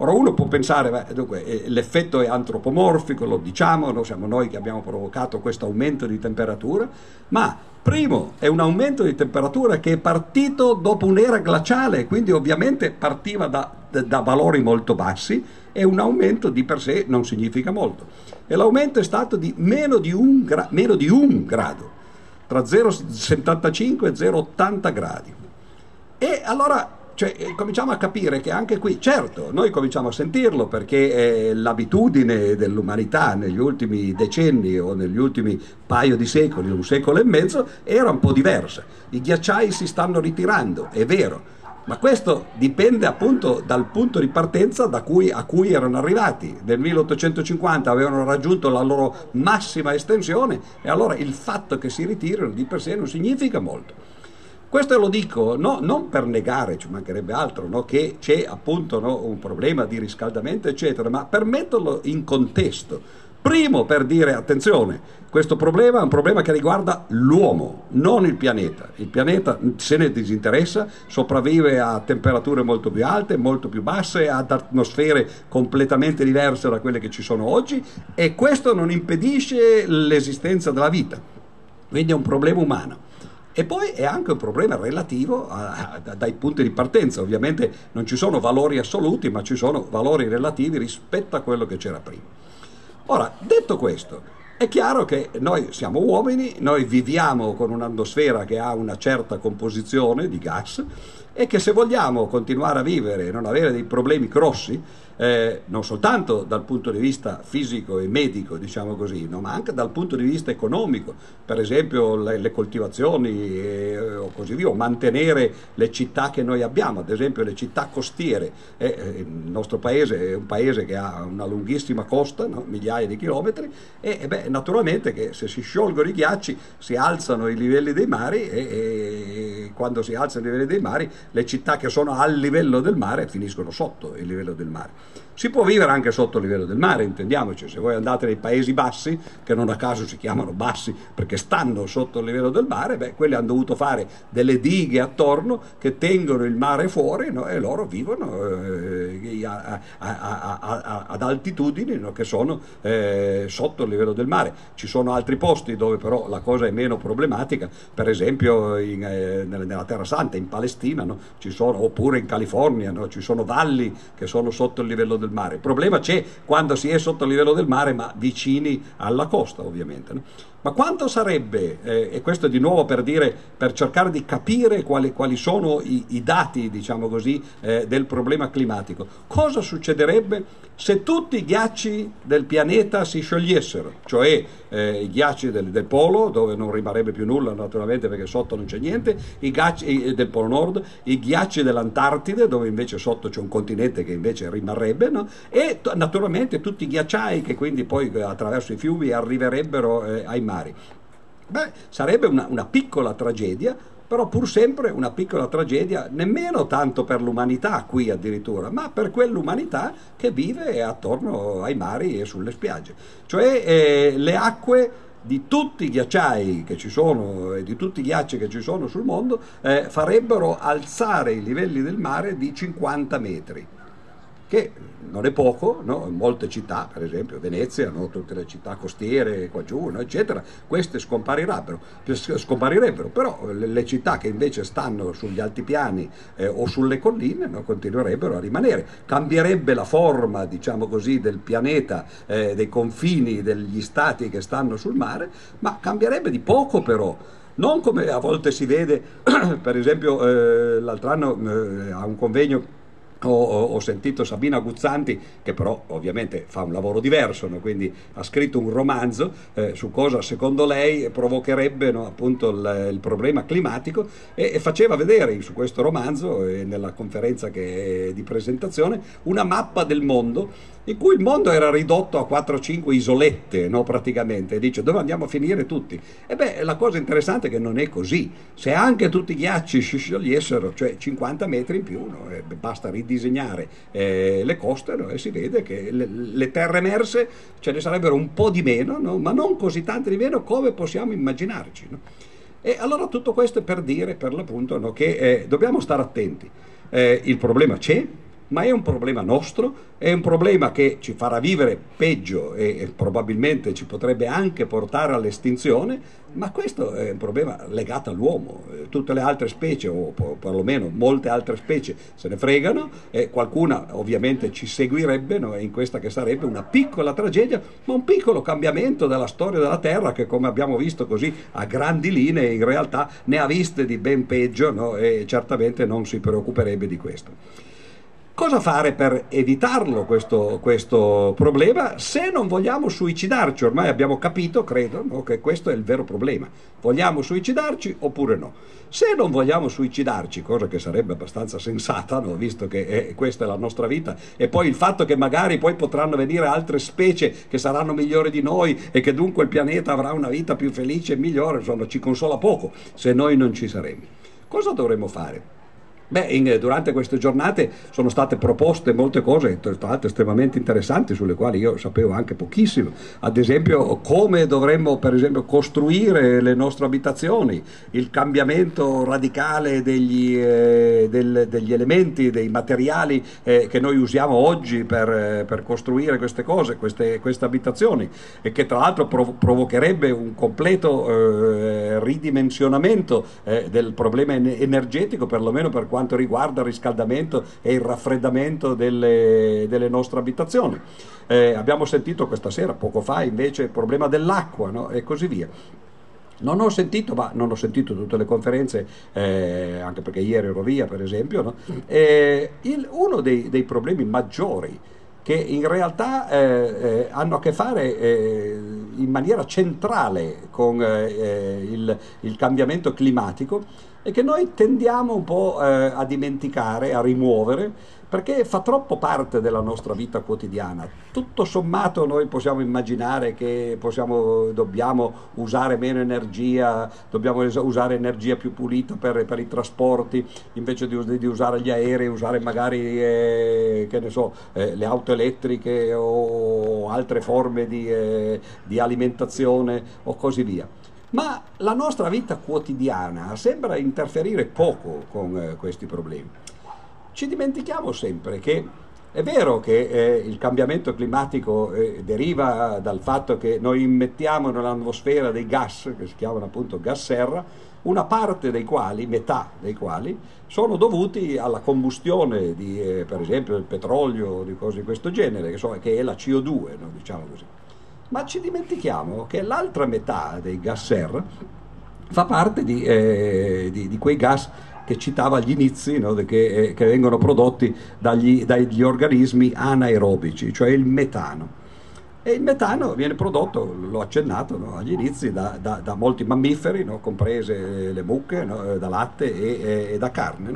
Ora uno può pensare, beh, dunque, eh, l'effetto è antropomorfico, lo diciamo, no? siamo noi che abbiamo provocato questo aumento di temperatura, ma primo è un aumento di temperatura che è partito dopo un'era glaciale, quindi ovviamente partiva da, da valori molto bassi e un aumento di per sé non significa molto. E l'aumento è stato di meno di un, gra- meno di un grado, tra 0,75 e 0,80 gradi. E allora cioè, eh, cominciamo a capire che anche qui, certo, noi cominciamo a sentirlo perché eh, l'abitudine dell'umanità negli ultimi decenni o negli ultimi paio di secoli, un secolo e mezzo, era un po' diversa. I ghiacciai si stanno ritirando, è vero, ma questo dipende appunto dal punto di partenza cui, a cui erano arrivati. Nel 1850 avevano raggiunto la loro massima estensione e allora il fatto che si ritirino di per sé non significa molto. Questo lo dico no, non per negare, ci mancherebbe altro, no, che c'è appunto no, un problema di riscaldamento, eccetera, ma per metterlo in contesto. Primo per dire attenzione, questo problema è un problema che riguarda l'uomo, non il pianeta. Il pianeta se ne disinteressa, sopravvive a temperature molto più alte, molto più basse, ad atmosfere completamente diverse da quelle che ci sono oggi e questo non impedisce l'esistenza della vita. Quindi è un problema umano. E poi è anche un problema relativo a, a, dai punti di partenza, ovviamente non ci sono valori assoluti, ma ci sono valori relativi rispetto a quello che c'era prima. Ora, detto questo, è chiaro che noi siamo uomini, noi viviamo con un'atmosfera che ha una certa composizione di gas e che se vogliamo continuare a vivere e non avere dei problemi grossi, eh, non soltanto dal punto di vista fisico e medico, diciamo così, no? ma anche dal punto di vista economico, per esempio le, le coltivazioni e, o così via, o mantenere le città che noi abbiamo, ad esempio le città costiere. Eh, il nostro paese è un paese che ha una lunghissima costa, no? migliaia di chilometri, e, e beh, naturalmente che se si sciolgono i ghiacci si alzano i livelli dei mari e, e quando si alzano i livelli dei mari le città che sono al livello del mare finiscono sotto il livello del mare. Si può vivere anche sotto il livello del mare, intendiamoci, se voi andate nei Paesi Bassi, che non a caso si chiamano bassi perché stanno sotto il livello del mare, beh, quelli hanno dovuto fare delle dighe attorno che tengono il mare fuori no? e loro vivono eh, a, a, a, ad altitudini no? che sono eh, sotto il livello del mare. Ci sono altri posti dove però la cosa è meno problematica, per esempio in, eh, nella Terra Santa, in Palestina, no? sono, oppure in California, ci sono valli che sono sotto il livello del del mare. Il problema c'è quando si è sotto il livello del mare, ma vicini alla costa, ovviamente. No? Ma quanto sarebbe, eh, e questo è di nuovo per, dire, per cercare di capire quali, quali sono i, i, dati, diciamo così, eh, del problema climatico, cosa succederebbe se tutti i ghiacci del pianeta si sciogliessero, cioè eh, i ghiacci del, del, polo, dove non rimarrebbe più nulla naturalmente perché sotto non c'è niente, i ghiacci del polo nord, i ghiacci dell'Antartide, dove invece sotto c'è un continente che invece rimarrebbe, no? e t- naturalmente tutti i ghiacciai che quindi poi attraverso i fiumi arriverebbero eh, ai mari. Beh, sarebbe una, una piccola tragedia, però pur sempre una piccola tragedia, nemmeno tanto per l'umanità qui addirittura, ma per quell'umanità che vive attorno ai mari e sulle spiagge. Cioè eh, le acque di tutti i ghiacciai che ci sono e di tutti i ghiacci che ci sono sul mondo eh, farebbero alzare i livelli del mare di 50 metri che non è poco, no? molte città, per esempio Venezia, no? tutte le città costiere qua giù, no? eccetera, queste scomparirebbero, scomparirebbero però le, città che invece stanno sugli altipiani eh, o sulle colline continuerebbero a rimanere. Cambierebbe la forma, diciamo così, del pianeta, eh, dei confini degli stati che stanno sul mare, ma cambierebbe di poco però non come a volte si vede, per esempio eh, l'altro anno eh, a un convegno ho, ho, sentito Sabina Guzzanti, che però ovviamente fa un lavoro diverso, no? quindi ha scritto un romanzo eh, su cosa secondo lei provocherebbe no, appunto il, il, problema climatico e, e, faceva vedere su questo romanzo e nella conferenza di presentazione una mappa del mondo in cui il mondo era ridotto a 4-5 isolette, no, praticamente, e dice dove andiamo a finire tutti? E beh, la cosa interessante è che non è così, se anche tutti i ghiacci si sciogliessero, cioè 50 metri in più, eh, basta ridisegnare eh, le coste no, e si vede che le, le, terre emerse ce ne sarebbero un po' di meno, ma non così tante di meno come possiamo immaginarci. E allora tutto questo è per dire, per l'appunto, che eh, dobbiamo stare attenti. Eh, il problema c'è, ma è un problema nostro, è un problema che ci farà vivere peggio e, probabilmente ci potrebbe anche portare all'estinzione, ma questo è un problema legato all'uomo. Eh, tutte le altre specie, o perlomeno molte altre specie, se ne fregano e qualcuna ovviamente ci seguirebbe no? in questa che sarebbe una piccola tragedia, ma un piccolo cambiamento della storia della Terra che come abbiamo visto così a grandi linee in realtà ne ha viste di ben peggio no? e certamente non si preoccuperebbe di questo. Cosa fare per evitarlo questo, questo, problema se non vogliamo suicidarci? Ormai abbiamo capito, credo, no, che questo è il vero problema. Vogliamo suicidarci oppure no? Se non vogliamo suicidarci, cosa che sarebbe abbastanza sensata, no, visto che è, questa è la nostra vita, e poi il fatto che magari poi potranno venire altre specie che saranno migliori di noi e che dunque il pianeta avrà una vita più felice e migliore, insomma ci consola poco se noi non ci saremo. Cosa dovremmo fare? Beh, in, durante queste giornate sono state proposte molte cose, tra l'altro estremamente interessanti, sulle quali io sapevo anche pochissimo. Ad esempio, come dovremmo per esempio, costruire le nostre abitazioni, il cambiamento radicale degli, eh, del, degli elementi, dei materiali eh, che noi usiamo oggi per, per costruire queste cose, queste, queste, abitazioni, e che tra l'altro prov- provocherebbe un completo eh, ridimensionamento eh, del problema energetico, perlomeno per quanto quanto riguarda il riscaldamento e il raffreddamento delle, delle nostre abitazioni. Eh, abbiamo sentito questa sera, poco fa, invece il problema dell'acqua no? e così via. Non ho sentito, ma non ho sentito tutte le conferenze, eh, anche perché ieri ero via per esempio, no? eh, il, uno dei, dei, problemi maggiori che in realtà eh, eh hanno a che fare eh, in maniera centrale con eh, il, il cambiamento climatico e che noi tendiamo un po' eh, a dimenticare, a rimuovere, perché fa troppo parte della nostra vita quotidiana. Tutto sommato noi possiamo immaginare che possiamo, dobbiamo usare meno energia, dobbiamo usare energia più pulita per, per i trasporti, invece di, di, usare gli aerei, usare magari eh, so, eh, le auto elettriche o altre forme di, eh, di alimentazione o così via. Ma la nostra vita quotidiana sembra interferire poco con eh, questi problemi ci dimentichiamo sempre che è vero che eh, il cambiamento climatico eh, deriva dal fatto che noi immettiamo nell'atmosfera dei gas, che si chiamano appunto gas serra, una parte dei quali, metà dei quali, sono dovuti alla combustione di, eh, per esempio, del petrolio o di cose di questo genere, che, so, che è la CO2, no? diciamo così. Ma ci dimentichiamo che l'altra metà dei gas serra fa parte di, eh, di, di quei gas che citava agli inizi, no, che, eh, che, vengono prodotti dagli, dagli organismi anaerobici, cioè il metano. E il metano viene prodotto, l'ho accennato no, agli inizi, da, da, da molti mammiferi, no, comprese le mucche, no, da latte e, e, e da carne.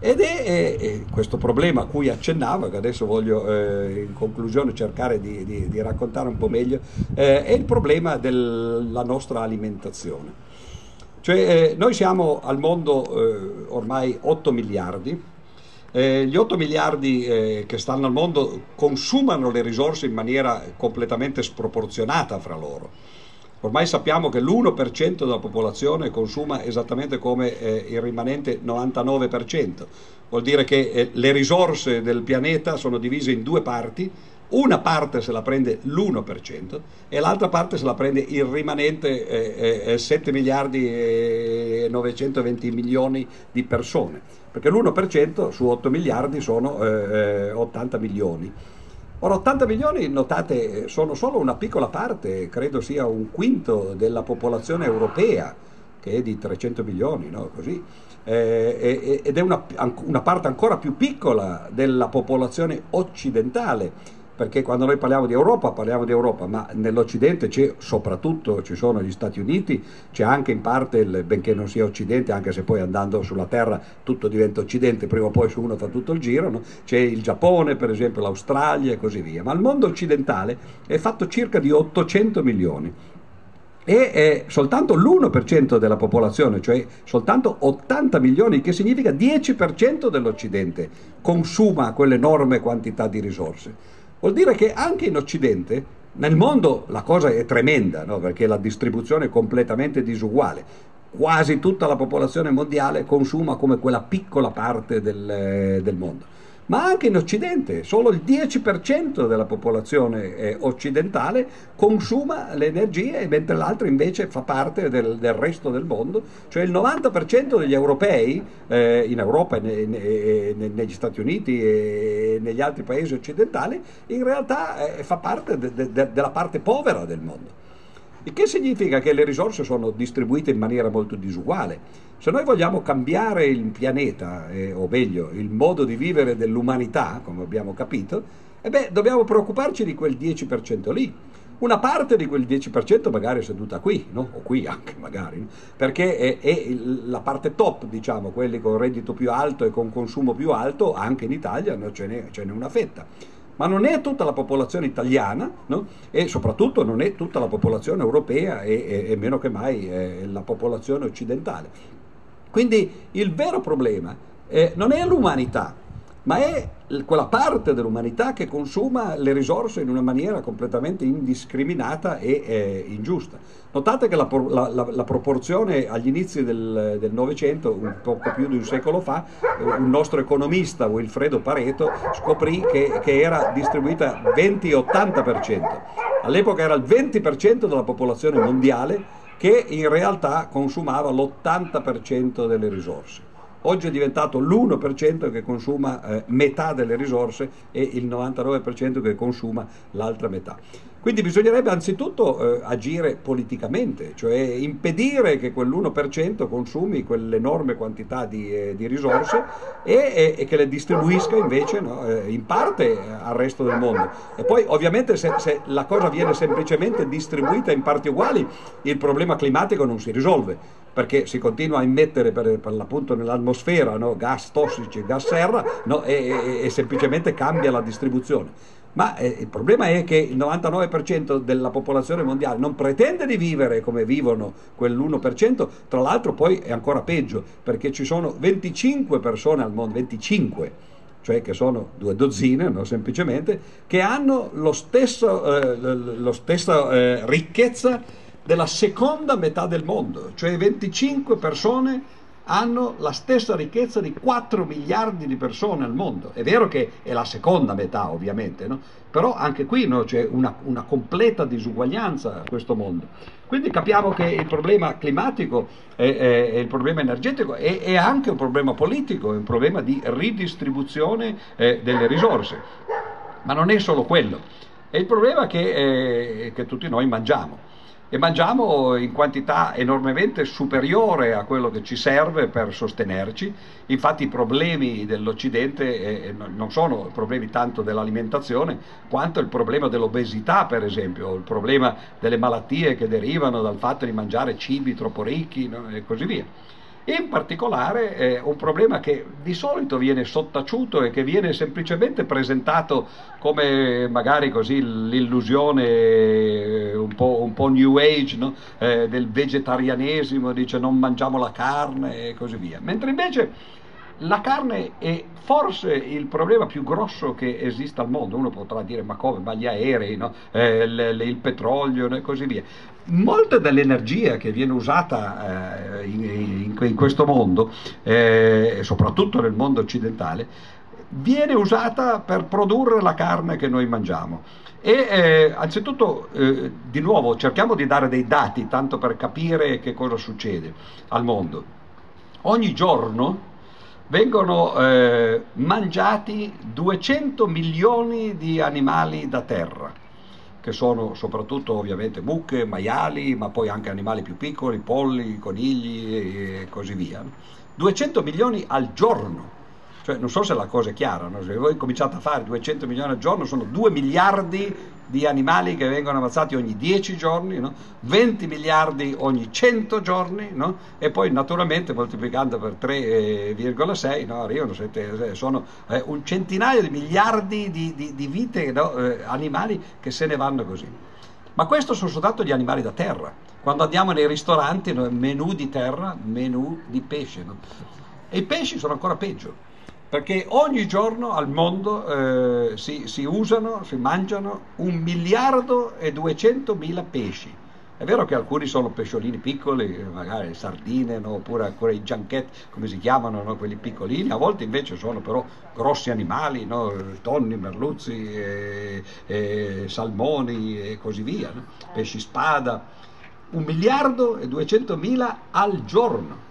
Ed è, è, questo problema a cui accennavo, che adesso voglio eh, in conclusione cercare di, di, di, raccontare un po' meglio, eh, è il problema della nostra alimentazione. Cioè, eh, noi siamo al mondo eh, ormai 8 miliardi, eh, gli 8 miliardi eh, che stanno al mondo consumano le risorse in maniera completamente sproporzionata fra loro. Ormai sappiamo che l'1% della popolazione consuma esattamente come eh, il rimanente 99%, vuol dire che eh, le risorse del pianeta sono divise in due parti, una parte se la prende l'1% e l'altra parte se la prende il rimanente eh, eh, 7 miliardi e 920 milioni di persone, perché l'1% su 8 miliardi sono eh, 80 eh, milioni. Ora 80 milioni, notate, sono solo una piccola parte, credo sia un quinto della popolazione europea, che è di 300 milioni, no? Così. Eh, ed è una, una parte ancora più piccola della popolazione occidentale perché quando noi parliamo di Europa parliamo di Europa, ma nell'Occidente c'è soprattutto, ci sono gli Stati Uniti, c'è anche in parte, il, benché non sia Occidente, anche se poi andando sulla Terra tutto diventa Occidente, prima o poi su uno fa tutto il giro, no? c'è il Giappone, per esempio l'Australia e così via, ma il mondo occidentale è fatto circa di 800 milioni e soltanto l'1% della popolazione, cioè soltanto 80 milioni, che significa 10% dell'Occidente, consuma quell'enorme quantità di risorse. Vuol dire che anche in Occidente, nel mondo la cosa è tremenda, no? perché la distribuzione è completamente disuguale. Quasi tutta la popolazione mondiale consuma come quella piccola parte del, del mondo ma anche in Occidente, solo il 10% della popolazione eh, occidentale consuma le energie, mentre l'altro invece fa parte del, del, resto del mondo, cioè il 90% degli europei eh, in Europa ne, negli Stati Uniti e negli altri paesi occidentali in realtà eh, fa parte de, de, della parte povera del mondo. Il che significa che le risorse sono distribuite in maniera molto disuguale. Se noi vogliamo cambiare il pianeta, eh, o meglio, il modo di vivere dell'umanità, come abbiamo capito, eh beh, dobbiamo preoccuparci di quel 10% lì. Una parte di quel 10% magari è seduta qui, no? o qui anche magari, no? perché è, è, la parte top, diciamo, quelli con reddito più alto e con consumo più alto, anche in Italia no? ce, n'è, ce n'è una fetta ma non è tutta la popolazione italiana no? e soprattutto non è tutta la popolazione europea e, e, e meno che mai eh, la popolazione occidentale. Quindi il vero problema eh, non è l'umanità, ma è quella parte dell'umanità che consuma le risorse in una maniera completamente indiscriminata e eh, ingiusta. Notate che la, la, la, la, proporzione agli inizi del Novecento, un poco più di un secolo fa, un nostro economista, Wilfredo Pareto, scoprì che, che era distribuita 20-80%. All'epoca era il 20% della popolazione mondiale che in realtà consumava l'80% delle risorse. Oggi è diventato l'1% che consuma eh, metà delle risorse e il 99% che consuma l'altra metà. Quindi bisognerebbe anzitutto eh, agire politicamente, cioè impedire che quell'1% consumi quell'enorme quantità di, eh, di risorse e, e, e, che le distribuisca invece no, eh, in parte al resto del mondo. E poi ovviamente se, se la cosa viene semplicemente distribuita in parti uguali, il problema climatico non si risolve perché si continua a immettere per, per l'appunto nell'atmosfera no? gas tossici, gas serra no? e, e, e semplicemente cambia la distribuzione ma eh, il problema è che il 99% della popolazione mondiale non pretende di vivere come vivono quell'1%, tra l'altro poi è ancora peggio, perché ci sono 25 persone al mondo, 25, cioè che sono due dozzine, no, semplicemente, che hanno lo stesso, eh, lo stessa eh, ricchezza della seconda metà del mondo, cioè 25 persone hanno la stessa ricchezza di 4 miliardi di persone al mondo. È vero che è la seconda metà, ovviamente, no? però anche qui no, c'è una, una, completa disuguaglianza a questo mondo. Quindi capiamo che il problema climatico e, il problema energetico è, è, anche un problema politico, è un problema di ridistribuzione eh, delle risorse. Ma non è solo quello, è il problema che, eh, che tutti noi mangiamo e mangiamo in quantità enormemente superiore a quello che ci serve per sostenerci. Infatti i problemi dell'Occidente non sono problemi tanto dell'alimentazione quanto il problema dell'obesità, per esempio, il problema delle malattie che derivano dal fatto di mangiare cibi troppo ricchi e così via in particolare eh, un problema che di solito viene sottaciuto e che viene semplicemente presentato come magari così l'illusione eh, un po', un po new age no? eh, del vegetarianesimo, dice non mangiamo la carne e così via, mentre invece la carne è forse il problema più grosso che esista al mondo. Uno potrà dire ma come, ma gli aerei, no? eh, il, il, petrolio e così via. Molta dell'energia che viene usata eh, in, in, in, questo mondo, eh, soprattutto nel mondo occidentale, viene usata per produrre la carne che noi mangiamo. E eh, anzitutto, eh, di nuovo, cerchiamo di dare dei dati, tanto per capire che cosa succede al mondo. Ogni giorno vengono eh, mangiati 200 milioni di animali da terra, che sono soprattutto ovviamente mucche, maiali, ma poi anche animali più piccoli, polli, conigli e così via. 200 milioni al giorno. Cioè, non so se la cosa è chiara, no? se voi cominciate a fare 200 milioni al giorno sono 2 miliardi di animali che vengono ammazzati ogni 10 giorni, no? 20 miliardi ogni 100 giorni no? e poi naturalmente moltiplicando per 3,6 no? arrivano, sono eh, un centinaio di miliardi di, di, di vite eh, animali che se ne vanno così. Ma questo sono soltanto gli animali da terra. Quando andiamo nei ristoranti, menù di terra, menù di pesce. E i pesci sono ancora peggio perché ogni giorno al mondo eh, si, si, usano, si mangiano un miliardo e duecentomila pesci. È vero che alcuni sono pesciolini piccoli, magari sardine, no? oppure ancora i gianchetti, come si chiamano, no? quelli piccolini, a volte invece sono però grossi animali, no? tonni, merluzzi, e, e salmoni e così via, pesci spada. Un miliardo e duecentomila al giorno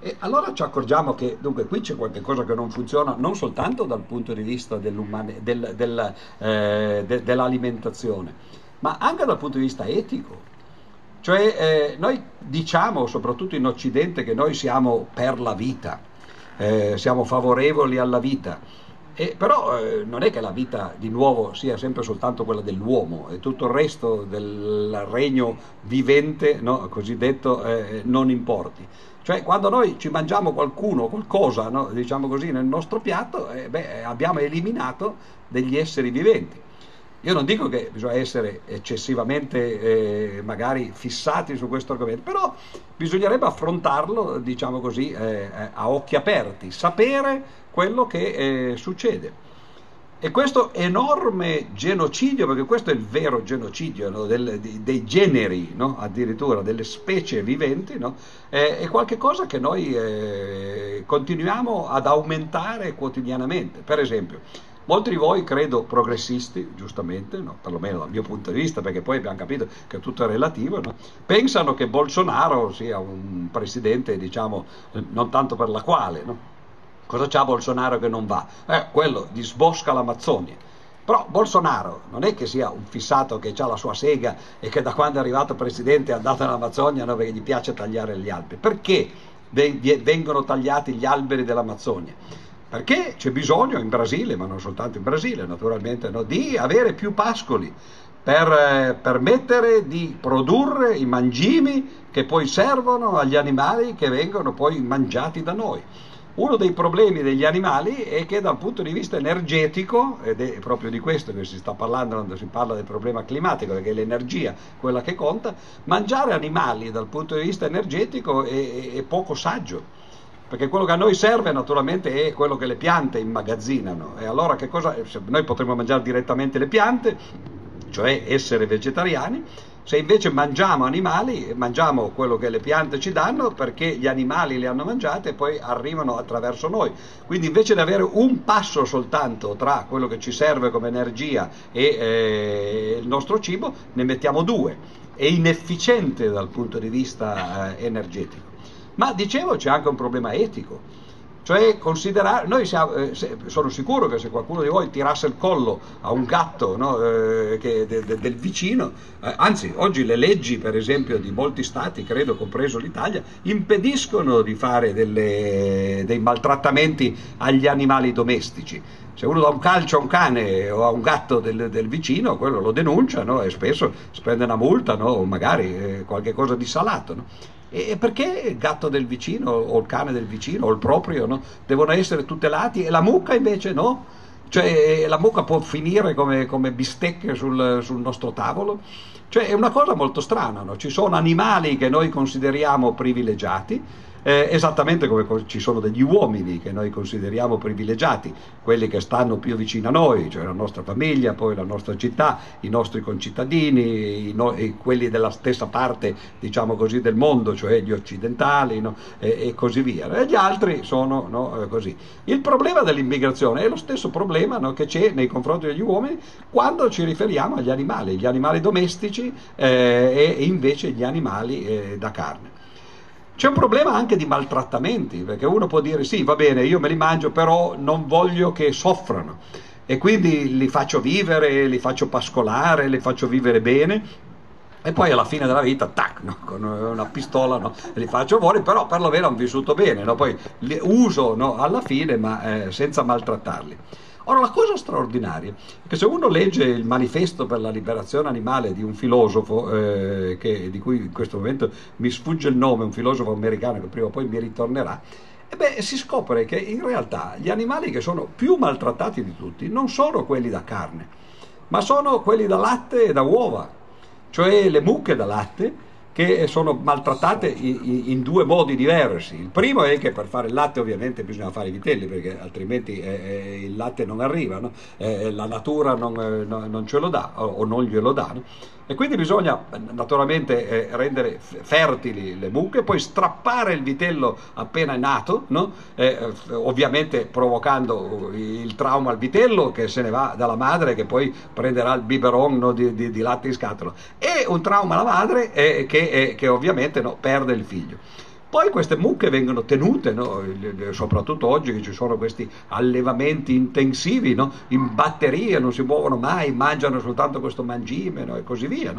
e allora ci accorgiamo che dunque qui c'è qualcosa che non funziona non soltanto dal punto di vista del, del, eh, de, dell'alimentazione, ma anche dal punto di vista etico. Cioè eh, noi diciamo, soprattutto in Occidente, che noi siamo per la vita, eh, siamo favorevoli alla vita. E però eh, non è che la vita di nuovo sia sempre soltanto quella dell'uomo e tutto il resto del regno vivente, no, cosiddetto, eh, non importi. Cioè quando noi ci mangiamo qualcuno, qualcosa, no, diciamo così, nel nostro piatto, eh, beh, abbiamo eliminato degli esseri viventi. Io non dico che bisogna essere eccessivamente eh, magari fissati su questo argomento, però bisognerebbe affrontarlo, diciamo così, eh, a occhi aperti, sapere quello che eh, succede. E questo enorme genocidio, perché questo è il vero genocidio no? Del, dei generi, no? addirittura delle specie viventi, no? è, è qualcosa che noi eh, continuiamo ad aumentare quotidianamente. Per esempio, molti di voi, credo progressisti, giustamente, perlomeno dal mio punto di vista, perché poi abbiamo capito che tutto è relativo, pensano che Bolsonaro sia un presidente, diciamo, non tanto per la quale, Cosa c'ha Bolsonaro che non va? Eh, quello disbosca l'Amazzonia. Però Bolsonaro non è che sia un fissato che ha la sua sega e che da quando è arrivato presidente è andato in Amazzonia no, perché gli piace tagliare gli alberi. Perché vengono tagliati gli alberi dell'Amazzonia? Perché c'è bisogno in Brasile, ma non soltanto in Brasile naturalmente, no, di avere più pascoli per eh, permettere di produrre i mangimi che poi servono agli animali che vengono poi mangiati da noi. Uno dei problemi degli animali è che dal punto di vista energetico, ed è proprio di questo che si sta parlando quando si parla del problema climatico, perché è l'energia quella che conta, mangiare animali dal punto di vista energetico è, è poco saggio perché quello che a noi serve naturalmente è quello che le piante immagazzinano. E allora che cosa noi potremmo mangiare direttamente le piante cioè essere vegetariani se invece mangiamo animali, mangiamo quello che le piante ci danno perché gli animali le hanno mangiate e poi arrivano attraverso noi. Quindi invece di avere un passo soltanto tra quello che ci serve come energia e eh, il nostro cibo, ne mettiamo due. È inefficiente dal punto di vista eh, energetico. Ma dicevo c'è anche un problema etico cioè considerare, noi siamo, eh, se, sono sicuro che se qualcuno di voi tirasse il collo a un gatto no, eh, che, de, de, del vicino, eh, anzi oggi le leggi per esempio di molti stati, credo compreso l'Italia, impediscono di fare delle, dei maltrattamenti agli animali domestici. Se uno dà un calcio a un cane o a un gatto del, del vicino, quello lo denuncia no, e spesso si prende una multa no, o magari eh, qualche cosa di salato. E perché il gatto del vicino o il cane del vicino o il proprio no? devono essere tutelati e la mucca invece no? Cioè la mucca può finire come, come bistecche sul, sul, nostro tavolo? Cioè è una cosa molto strana, no? ci sono animali che noi consideriamo privilegiati eh, esattamente come ci sono degli uomini che noi consideriamo privilegiati, quelli che stanno più vicino a noi, cioè la nostra famiglia, poi la nostra città, i nostri concittadini, i no, quelli della stessa parte, diciamo così, del mondo, cioè gli occidentali no? e, e, così via. E gli altri sono no, eh, così. Il problema dell'immigrazione è lo stesso problema che c'è nei confronti degli uomini quando ci riferiamo agli animali, gli animali domestici eh, e invece gli animali eh, da carne. C'è un problema anche di maltrattamenti, perché uno può dire sì, va bene, io me li mangio, però non voglio che soffrano. E quindi li faccio vivere, li faccio pascolare, li faccio vivere bene. E poi alla fine della vita, tac, no, con una pistola no, li faccio fuori, però per lo meno hanno vissuto bene, no, poi li uso alla fine ma eh, senza maltrattarli. Ora, la cosa straordinaria è che se uno legge il manifesto per la liberazione animale di un filosofo, eh, che, di cui in questo momento mi sfugge il nome, un filosofo americano che prima o poi mi ritornerà, e beh, si scopre che in realtà gli animali che sono più maltrattati di tutti non sono quelli da carne, ma sono quelli da latte e da uova, cioè le mucche da latte che sono maltrattate in, due modi diversi. Il primo è che per fare il latte ovviamente bisogna fare i vitelli perché altrimenti eh, eh il latte non arriva, no? eh, la natura non, eh, non, ce lo dà o, o non glielo dà. No? E quindi bisogna naturalmente eh, rendere fertili le mucche, poi strappare il vitello appena nato, no? eh, ovviamente provocando il trauma al vitello che se ne va dalla madre che poi prenderà il biberon no, di, di, di, latte in scatola e un trauma alla madre eh, che, eh, che, ovviamente no, perde il figlio. Poi queste mucche vengono tenute, no? soprattutto oggi che ci sono questi allevamenti intensivi, no? in batterie, non si muovono mai, mangiano soltanto questo mangime no? e così via.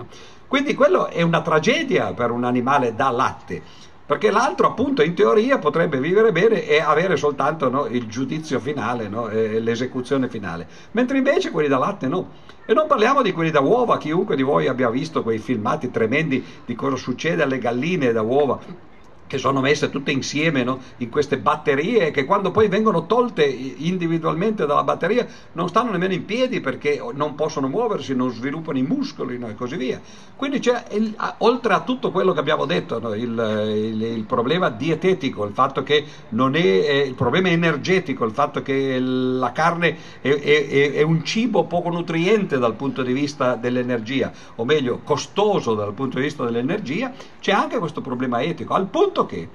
Quindi quello è una tragedia per un animale da latte, perché l'altro appunto in teoria potrebbe vivere bene e avere soltanto il giudizio finale, l'esecuzione finale, mentre invece quelli da latte no. E non parliamo di quelli da uova, chiunque di voi abbia visto quei filmati tremendi di cosa succede alle galline da uova che sono messe tutte insieme no? in queste batterie che quando poi vengono tolte individualmente dalla batteria non stanno nemmeno in piedi perché non possono muoversi, non sviluppano i muscoli no? e così via. Quindi c'è, il, oltre a tutto quello che abbiamo detto, no? il, il, il, problema dietetico, il fatto che non è, il problema energetico, il fatto che la carne è, è, è un cibo poco nutriente dal punto di vista dell'energia, o meglio costoso dal punto di vista dell'energia, c'è anche questo problema etico, al punto punto che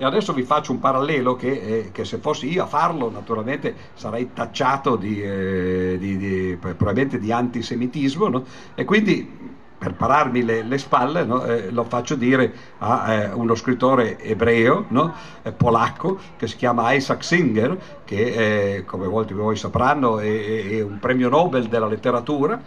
e adesso vi faccio un parallelo che, eh, che, se fossi io a farlo naturalmente sarei tacciato di, eh, di, di probabilmente di antisemitismo no? e quindi per pararmi le, le spalle no? eh, lo faccio dire a eh, uno scrittore ebreo no? Eh, polacco che si chiama Isaac Singer che come molti di voi sapranno è, è un premio Nobel della letteratura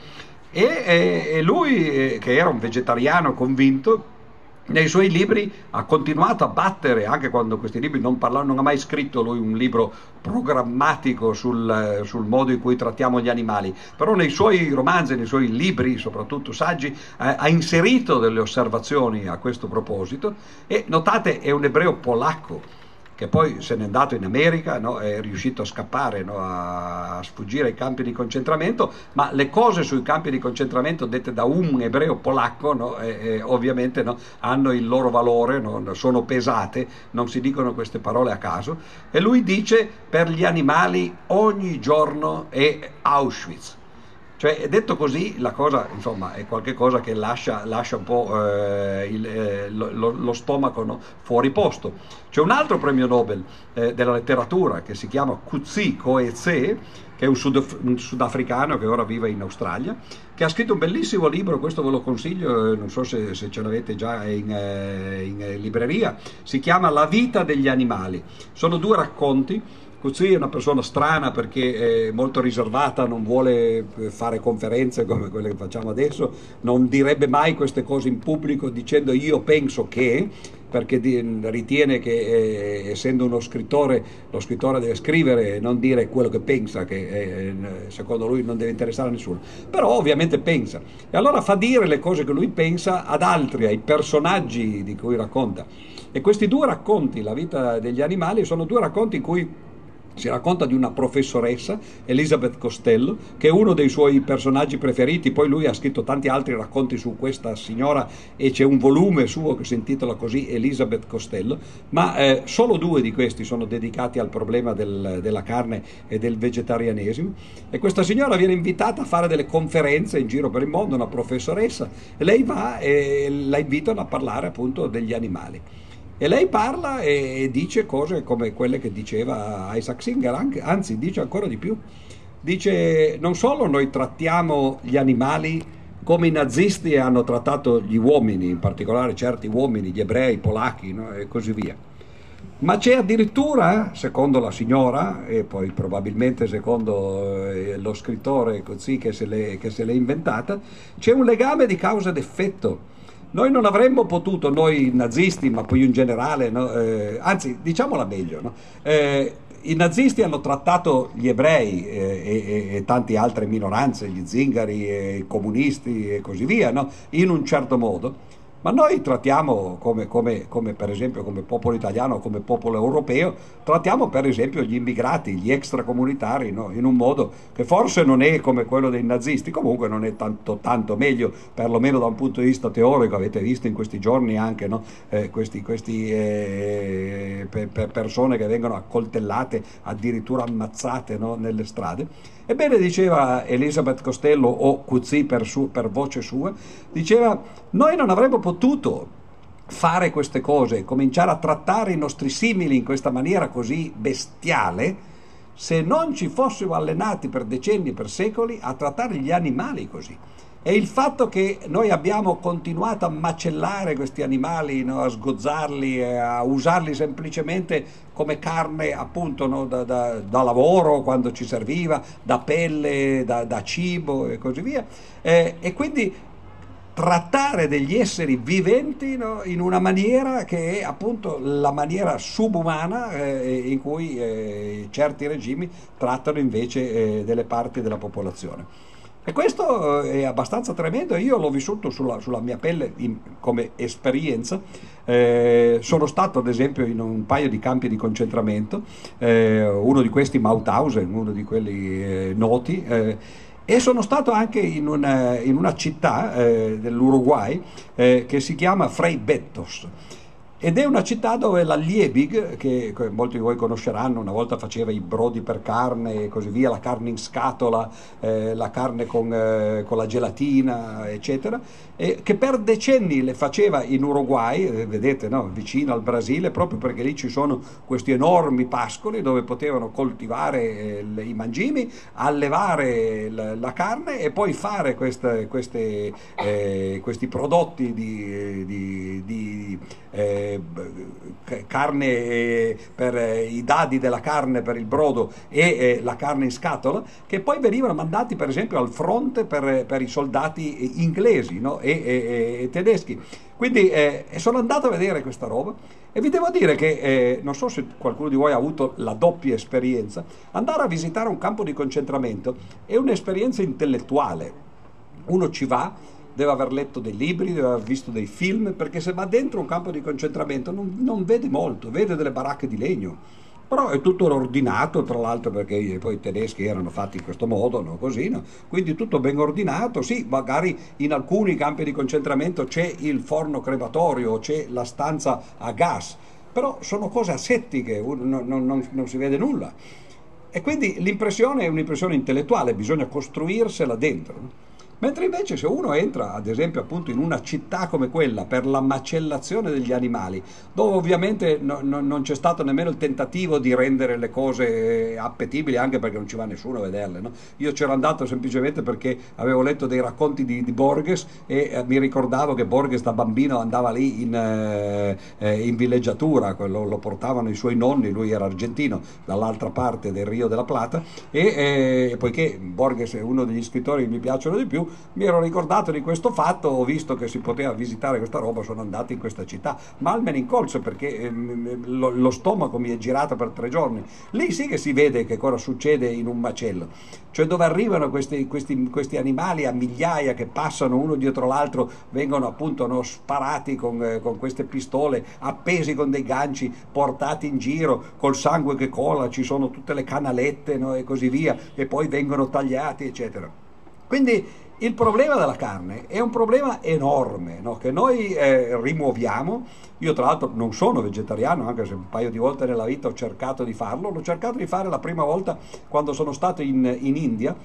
e, e lui che era un vegetariano convinto nei suoi libri ha continuato a battere, anche quando questi libri non parlano, non ha mai scritto lui un libro programmatico sul, sul, modo in cui trattiamo gli animali, però nei suoi romanzi, nei suoi libri, soprattutto saggi, eh, ha inserito delle osservazioni a questo proposito. E notate è un ebreo polacco che poi se n'è andato in America, no? è riuscito a scappare, no? a, sfuggire ai campi di concentramento, ma le cose sui campi di concentramento dette da un ebreo polacco no? e, e ovviamente hanno il loro valore, sono pesate, non si dicono queste parole a caso, e lui dice per gli animali ogni giorno è Auschwitz. Cioè, detto così, la cosa insomma, è qualcosa che lascia, lascia un po' eh, il, eh, lo, lo, stomaco no? fuori posto. C'è un altro premio Nobel eh, della letteratura che si chiama Kutsi Koetse, che è un, sud, un, sudafricano che ora vive in Australia, che ha scritto un bellissimo libro, questo ve lo consiglio, eh, non so se, se ce l'avete già in, eh, in libreria, si chiama La vita degli animali. Sono due racconti Cuzzi è una persona strana perché è molto riservata, non vuole eh, fare conferenze come quelle che facciamo adesso, non direbbe mai queste cose in pubblico dicendo io penso che, perché ritiene che eh, essendo uno scrittore, lo scrittore deve scrivere e non dire quello che pensa, che eh, secondo lui non deve interessare a nessuno. Però ovviamente pensa. E allora fa dire le cose che lui pensa ad altri, ai personaggi di cui racconta. E questi due racconti, la vita degli animali, sono due racconti in cui si racconta di una professoressa, Elisabeth Costello, che è uno dei suoi personaggi preferiti, poi lui ha scritto tanti altri racconti su questa signora e c'è un volume suo che si intitola così Elisabeth Costello, ma eh, solo due di questi sono dedicati al problema del, della carne e del vegetarianesimo. E questa signora viene invitata a fare delle conferenze in giro per il mondo, una professoressa, e lei va e la invitano a parlare appunto degli animali. E lei parla e dice cose come quelle che diceva Isaac Singer, anzi dice ancora di più. Dice non solo noi trattiamo gli animali come i nazisti hanno trattato gli uomini, in particolare certi uomini, gli ebrei, i polacchi no? e così via. Ma c'è addirittura, secondo la signora, e poi probabilmente secondo eh, lo scrittore così che se l'è, che se l'è inventata, c'è un legame di causa ed effetto noi non avremmo potuto, noi nazisti, ma poi in generale, no? eh, anzi diciamola meglio, no? eh, i nazisti hanno trattato gli ebrei eh, e, e, tante altre minoranze, gli zingari, i comunisti e così via, no? in un certo modo ma noi trattiamo come, come, come, per esempio come popolo italiano, come popolo europeo, trattiamo per esempio gli immigrati, gli extracomunitari no? in un modo che forse non è come quello dei nazisti, comunque non è tanto, tanto meglio, perlomeno da un punto di vista teorico, avete visto in questi giorni anche no? eh, questi eh, per, per persone che vengono accoltellate, addirittura ammazzate no? nelle strade. Ebbene, diceva Elisabeth Costello o Cuzzi per, su, per voce sua, diceva, noi non avremmo potuto fare queste cose, cominciare a trattare i nostri simili in questa maniera così bestiale, se non ci fossimo allenati per decenni, per secoli, a trattare gli animali così. E il fatto che noi abbiamo continuato a macellare questi animali, no, a sgozzarli, a usarli semplicemente come carne appunto no, da, da, da, lavoro quando ci serviva, da pelle, da, da cibo e così via. Eh, e quindi trattare degli esseri viventi no, in una maniera che è appunto la maniera subumana eh, in cui eh, certi regimi trattano invece eh, delle parti della popolazione. E questo eh, è abbastanza tremendo, io l'ho vissuto sulla, sulla mia pelle in, come esperienza, eh, sono stato ad esempio in un paio di campi di concentramento, eh, uno di questi Mauthausen, uno di quelli eh, noti, eh, e sono stato anche in una, in una città eh, dell'Uruguay che si chiama Frei Bettos ed è una città dove la Liebig, che molti di voi conosceranno, una volta faceva i brodi per carne e così via, la carne in scatola, eh, la carne con, eh, con, la gelatina, eccetera, e che per decenni le faceva in Uruguay, eh, vedete, no? vicino al Brasile, proprio perché lì ci sono questi enormi pascoli dove potevano coltivare eh, le, i mangimi, allevare la, la, carne e poi fare queste, queste, eh, questi prodotti di, di, di eh, carne eh, per eh, i dadi della carne per il brodo e la carne in scatola, che poi venivano mandati per esempio al fronte per, per i soldati inglesi no? E, e, e, tedeschi. Quindi eh, sono andato a vedere questa roba e vi devo dire che, eh, non so se qualcuno di voi ha avuto la doppia esperienza, andare a visitare un campo di concentramento è un'esperienza intellettuale. Uno ci va, deve aver letto dei libri, deve aver visto dei film, perché se va dentro un campo di concentramento non, non vede molto, vede delle baracche di legno però è tutto ordinato tra l'altro perché poi i tedeschi erano fatti in questo modo, no? così, no? quindi tutto ben ordinato, sì, magari in alcuni campi di concentramento c'è il forno crematorio, c'è la stanza a gas, però sono cose asettiche, non, non, non si vede nulla. E quindi l'impressione è un'impressione intellettuale, bisogna costruirsela dentro. Mentre invece se uno entra, ad esempio, appunto in una città come quella per la macellazione degli animali, dove ovviamente no, no, non c'è stato nemmeno il tentativo di rendere le cose appetibili, anche perché non ci va nessuno a vederle. No? Io c'ero andato semplicemente perché avevo letto dei racconti di, di Borges e eh, mi ricordavo che Borges da bambino andava lì in, eh, eh in villeggiatura, lo, lo, portavano i suoi nonni, lui era argentino, dall'altra parte del Rio della Plata, e eh, poiché Borges è uno degli scrittori che mi piacciono di più, mi ero ricordato di questo fatto, ho visto che si poteva visitare questa roba, sono andato in questa città, malmen in colso perché ehm, lo, lo, stomaco mi è girato per tre giorni. Lì sì che si vede che cosa succede in un macello, cioè dove arrivano questi, questi, questi animali a migliaia che passano uno dietro l'altro, vengono appunto no, sparati con, eh, con queste pistole, appesi con dei ganci, portati in giro, col sangue che cola, ci sono tutte le canalette no, e così via, e poi vengono tagliati, eccetera. Quindi il problema della carne è un problema enorme no? che noi eh, rimuoviamo. Io tra l'altro non sono vegetariano, anche se un paio di volte nella vita ho cercato di farlo. L'ho cercato di fare la prima volta quando sono stato in, in India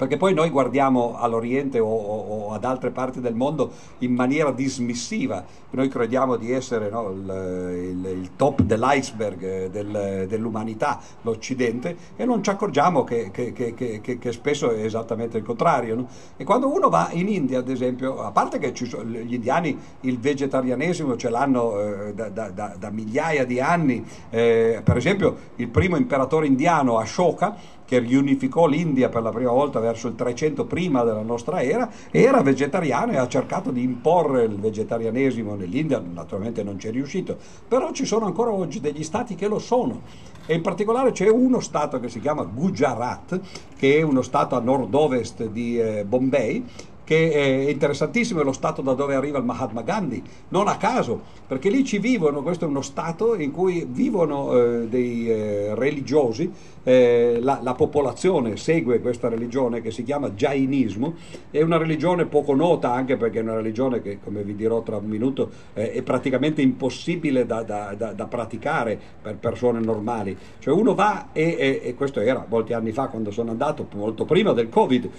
perché poi noi guardiamo all'Oriente o, o, o, ad altre parti del mondo in maniera dismissiva, noi crediamo di essere no, il, il, il, top dell'iceberg eh, del, dell'umanità, l'Occidente, e non ci accorgiamo che, che, che, che spesso è esattamente il contrario. No? E quando uno va in India, ad esempio, a parte che sono, gli indiani il vegetarianesimo ce l'hanno eh, da, da, da, da, migliaia di anni, eh, per esempio il primo imperatore indiano, Ashoka, che riunificò l'India per la prima volta verso il 300 prima della nostra era, era vegetariano e ha cercato di imporre il vegetarianesimo nell'India, naturalmente non ci è riuscito, però ci sono ancora oggi degli stati che lo sono. E in particolare c'è uno stato che si chiama Gujarat, che è uno stato a nord-ovest di eh, Bombay, che è interessantissimo, è lo stato da dove arriva il Mahatma Gandhi, non a caso, perché lì ci vivono, questo è uno stato in cui vivono eh, dei eh, religiosi, eh, la, la, popolazione segue questa religione che si chiama Jainismo, è una religione poco nota anche perché è una religione che, come vi dirò tra un minuto, eh, è praticamente impossibile da, da, da, da, praticare per persone normali. Cioè uno va e, e, e questo era molti anni fa quando sono andato, molto prima del Covid,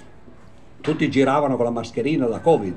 tutti giravano con la mascherina da Covid.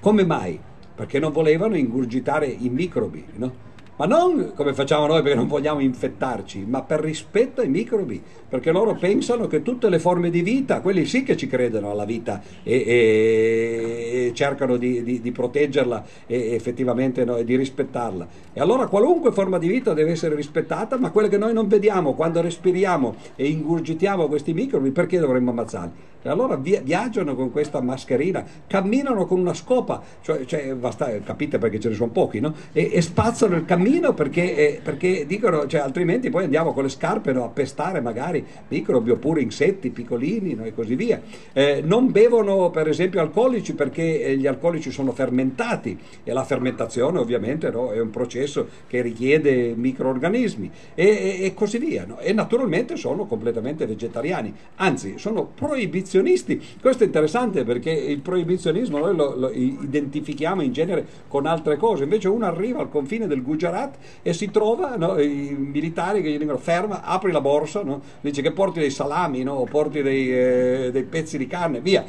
Come mai? Perché non volevano ingurgitare i microbi, no? Ma non come facciamo noi perché non vogliamo infettarci, ma per rispetto ai microbi, perché loro pensano che tutte le forme di vita, quelli sì che ci credono alla vita e, e, e cercano di, di, di, proteggerla e effettivamente no, e di rispettarla. E allora qualunque forma di vita deve essere rispettata, ma quelle che noi non vediamo quando respiriamo e ingurgitiamo questi microbi, perché dovremmo ammazzarli? E allora viaggiano con questa mascherina, camminano con una scopa, cioè, cioè basta, capite perché ce ne sono pochi, no? e, spazzano il cammino cammino perché, eh, perché dicono, cioè, altrimenti poi andiamo con le scarpe no, a pestare magari microbi oppure insetti piccolini no, e così via. Eh, non bevono per esempio alcolici perché eh, gli alcolici sono fermentati e la fermentazione ovviamente no, è un processo che richiede microorganismi e, e, e così via. E naturalmente sono completamente vegetariani, anzi sono proibizionisti. Questo è interessante perché il proibizionismo noi lo, lo identifichiamo in genere con altre cose, invece uno arriva al confine del Gujarat Gujarat e si trova no, i militari che gli dicono ferma, apri la borsa, no? dice che porti dei salami no? o porti dei, eh, dei, pezzi di carne, via,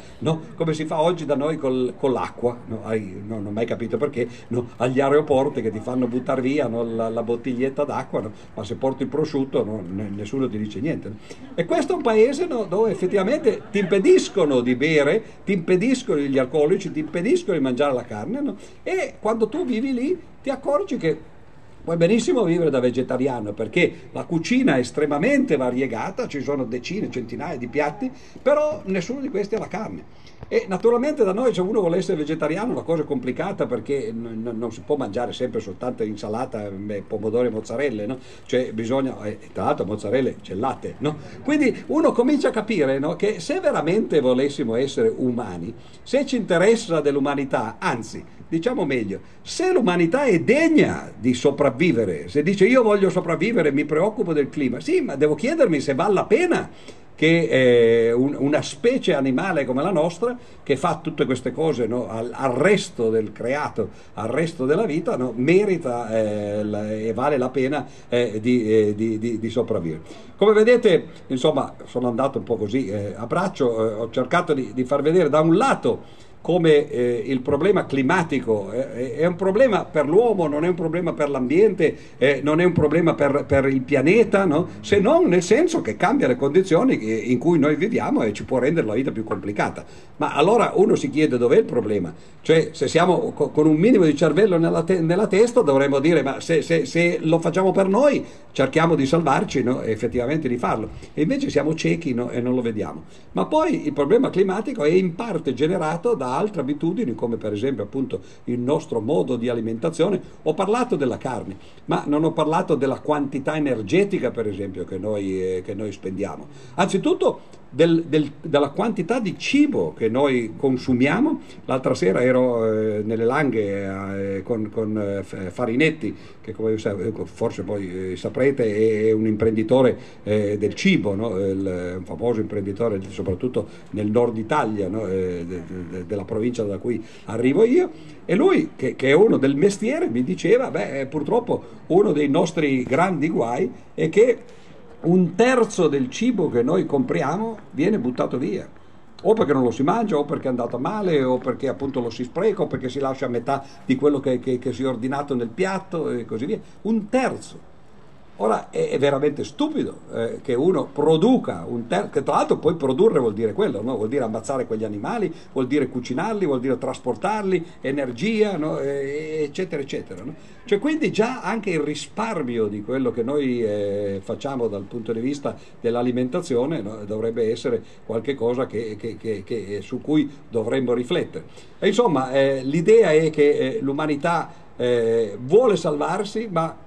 come si fa oggi da noi col, con l'acqua, non ho mai capito perché, agli aeroporti che ti fanno buttare via la, la, bottiglietta d'acqua, ma se porti il prosciutto nessuno ti dice niente. E questo è un paese dove effettivamente ti impediscono di bere, ti impediscono gli alcolici, ti impediscono di mangiare la carne e quando tu vivi lì ti accorgi che Puoi benissimo vivere da vegetariano perché la cucina è estremamente variegata, ci sono decine, centinaia di piatti, però nessuno di questi ha la carne. E naturalmente da noi se uno vuole essere vegetariano è una cosa complicata perché n- non si può mangiare sempre soltanto insalata, pomodori e mozzarelle, no? Cioè bisogna, eh, tra l'altro mozzarelle c'è il latte, no? Quindi uno comincia a capire no? che se veramente volessimo essere umani, se ci interessa dell'umanità, anzi, diciamo meglio, se l'umanità è degna di sopravvivere, se dice io voglio sopravvivere, mi preoccupo del clima, sì, ma devo chiedermi se vale la pena che eh, un, una specie animale come la nostra, che fa tutte queste cose no, al, al, resto del creato, al resto della vita, no, merita eh, la, e vale la pena eh, di, eh, di, di, di, sopravvivere. Come vedete, insomma, sono andato un po' così eh, a braccio, eh, ho cercato di far vedere da un lato come eh, il problema climatico eh, è un problema per l'uomo, non è un problema per l'ambiente, eh, non è un problema per, per il pianeta, no? se non nel senso che cambia le condizioni in cui noi viviamo e ci può rendere la vita più complicata. Ma allora uno si chiede dov'è il problema? Cioè se siamo co- con un minimo di cervello nella, te- nella testa dovremmo dire ma se, se, se, lo facciamo per noi cerchiamo di salvarci no? e effettivamente di farlo. E invece siamo ciechi no? e non lo vediamo. Ma poi il problema climatico è in parte generato da altre abitudini, come per esempio appunto il nostro modo di alimentazione. Ho parlato della carne, ma non ho parlato della quantità energetica, per esempio, che noi, eh, che noi spendiamo. Anzitutto del, del, della quantità di cibo che noi consumiamo. L'altra sera ero eh, nelle Langhe eh, con, con eh, Farinetti, che come forse poi eh, saprete è un imprenditore eh, del cibo, no? Il, un famoso imprenditore soprattutto nel nord Italia, no? Eh, de, de, della provincia da cui arrivo io. E lui, che, che, è uno del mestiere, mi diceva, beh, purtroppo uno dei nostri grandi guai è che un terzo del cibo che noi compriamo viene buttato via o perché non lo si mangia, o perché è andato male, o perché appunto lo si spreca, o perché si lascia a metà di quello che, che, che si è ordinato nel piatto e così via. Un terzo. Ora è, veramente stupido eh, che uno produca un terzo, che tra l'altro poi produrre vuol dire quello, no? vuol dire ammazzare quegli animali, vuol dire cucinarli, vuol dire trasportarli, energia, no? e, eccetera, eccetera. No? Cioè quindi già anche il risparmio di quello che noi eh, facciamo dal punto di vista dell'alimentazione dovrebbe essere qualcosa che, che, che, su cui dovremmo riflettere. E insomma, eh, l'idea è che eh, l'umanità eh, vuole salvarsi, ma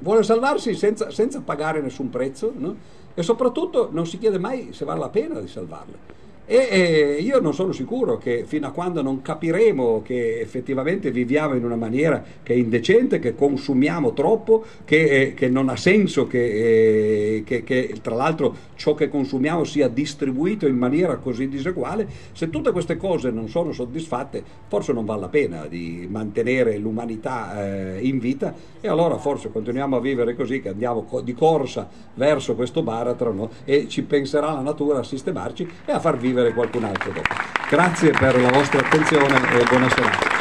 vuole salvarsi senza, senza pagare nessun prezzo no? e soprattutto non si chiede mai se vale la pena di salvarle. E eh, io non sono sicuro che fino a quando non capiremo che effettivamente viviamo in una maniera che è indecente, che consumiamo troppo, che, eh, che non ha senso che, eh, che, che, tra l'altro ciò che consumiamo sia distribuito in maniera così diseguale, se tutte queste cose non sono soddisfatte, forse non vale la pena di mantenere l'umanità eh, in vita e allora forse continuiamo a vivere così, che andiamo co- di corsa verso questo baratro no? e ci penserà la natura a sistemarci e a far vivere qualcun altro dopo. Grazie per la vostra attenzione e buona serata.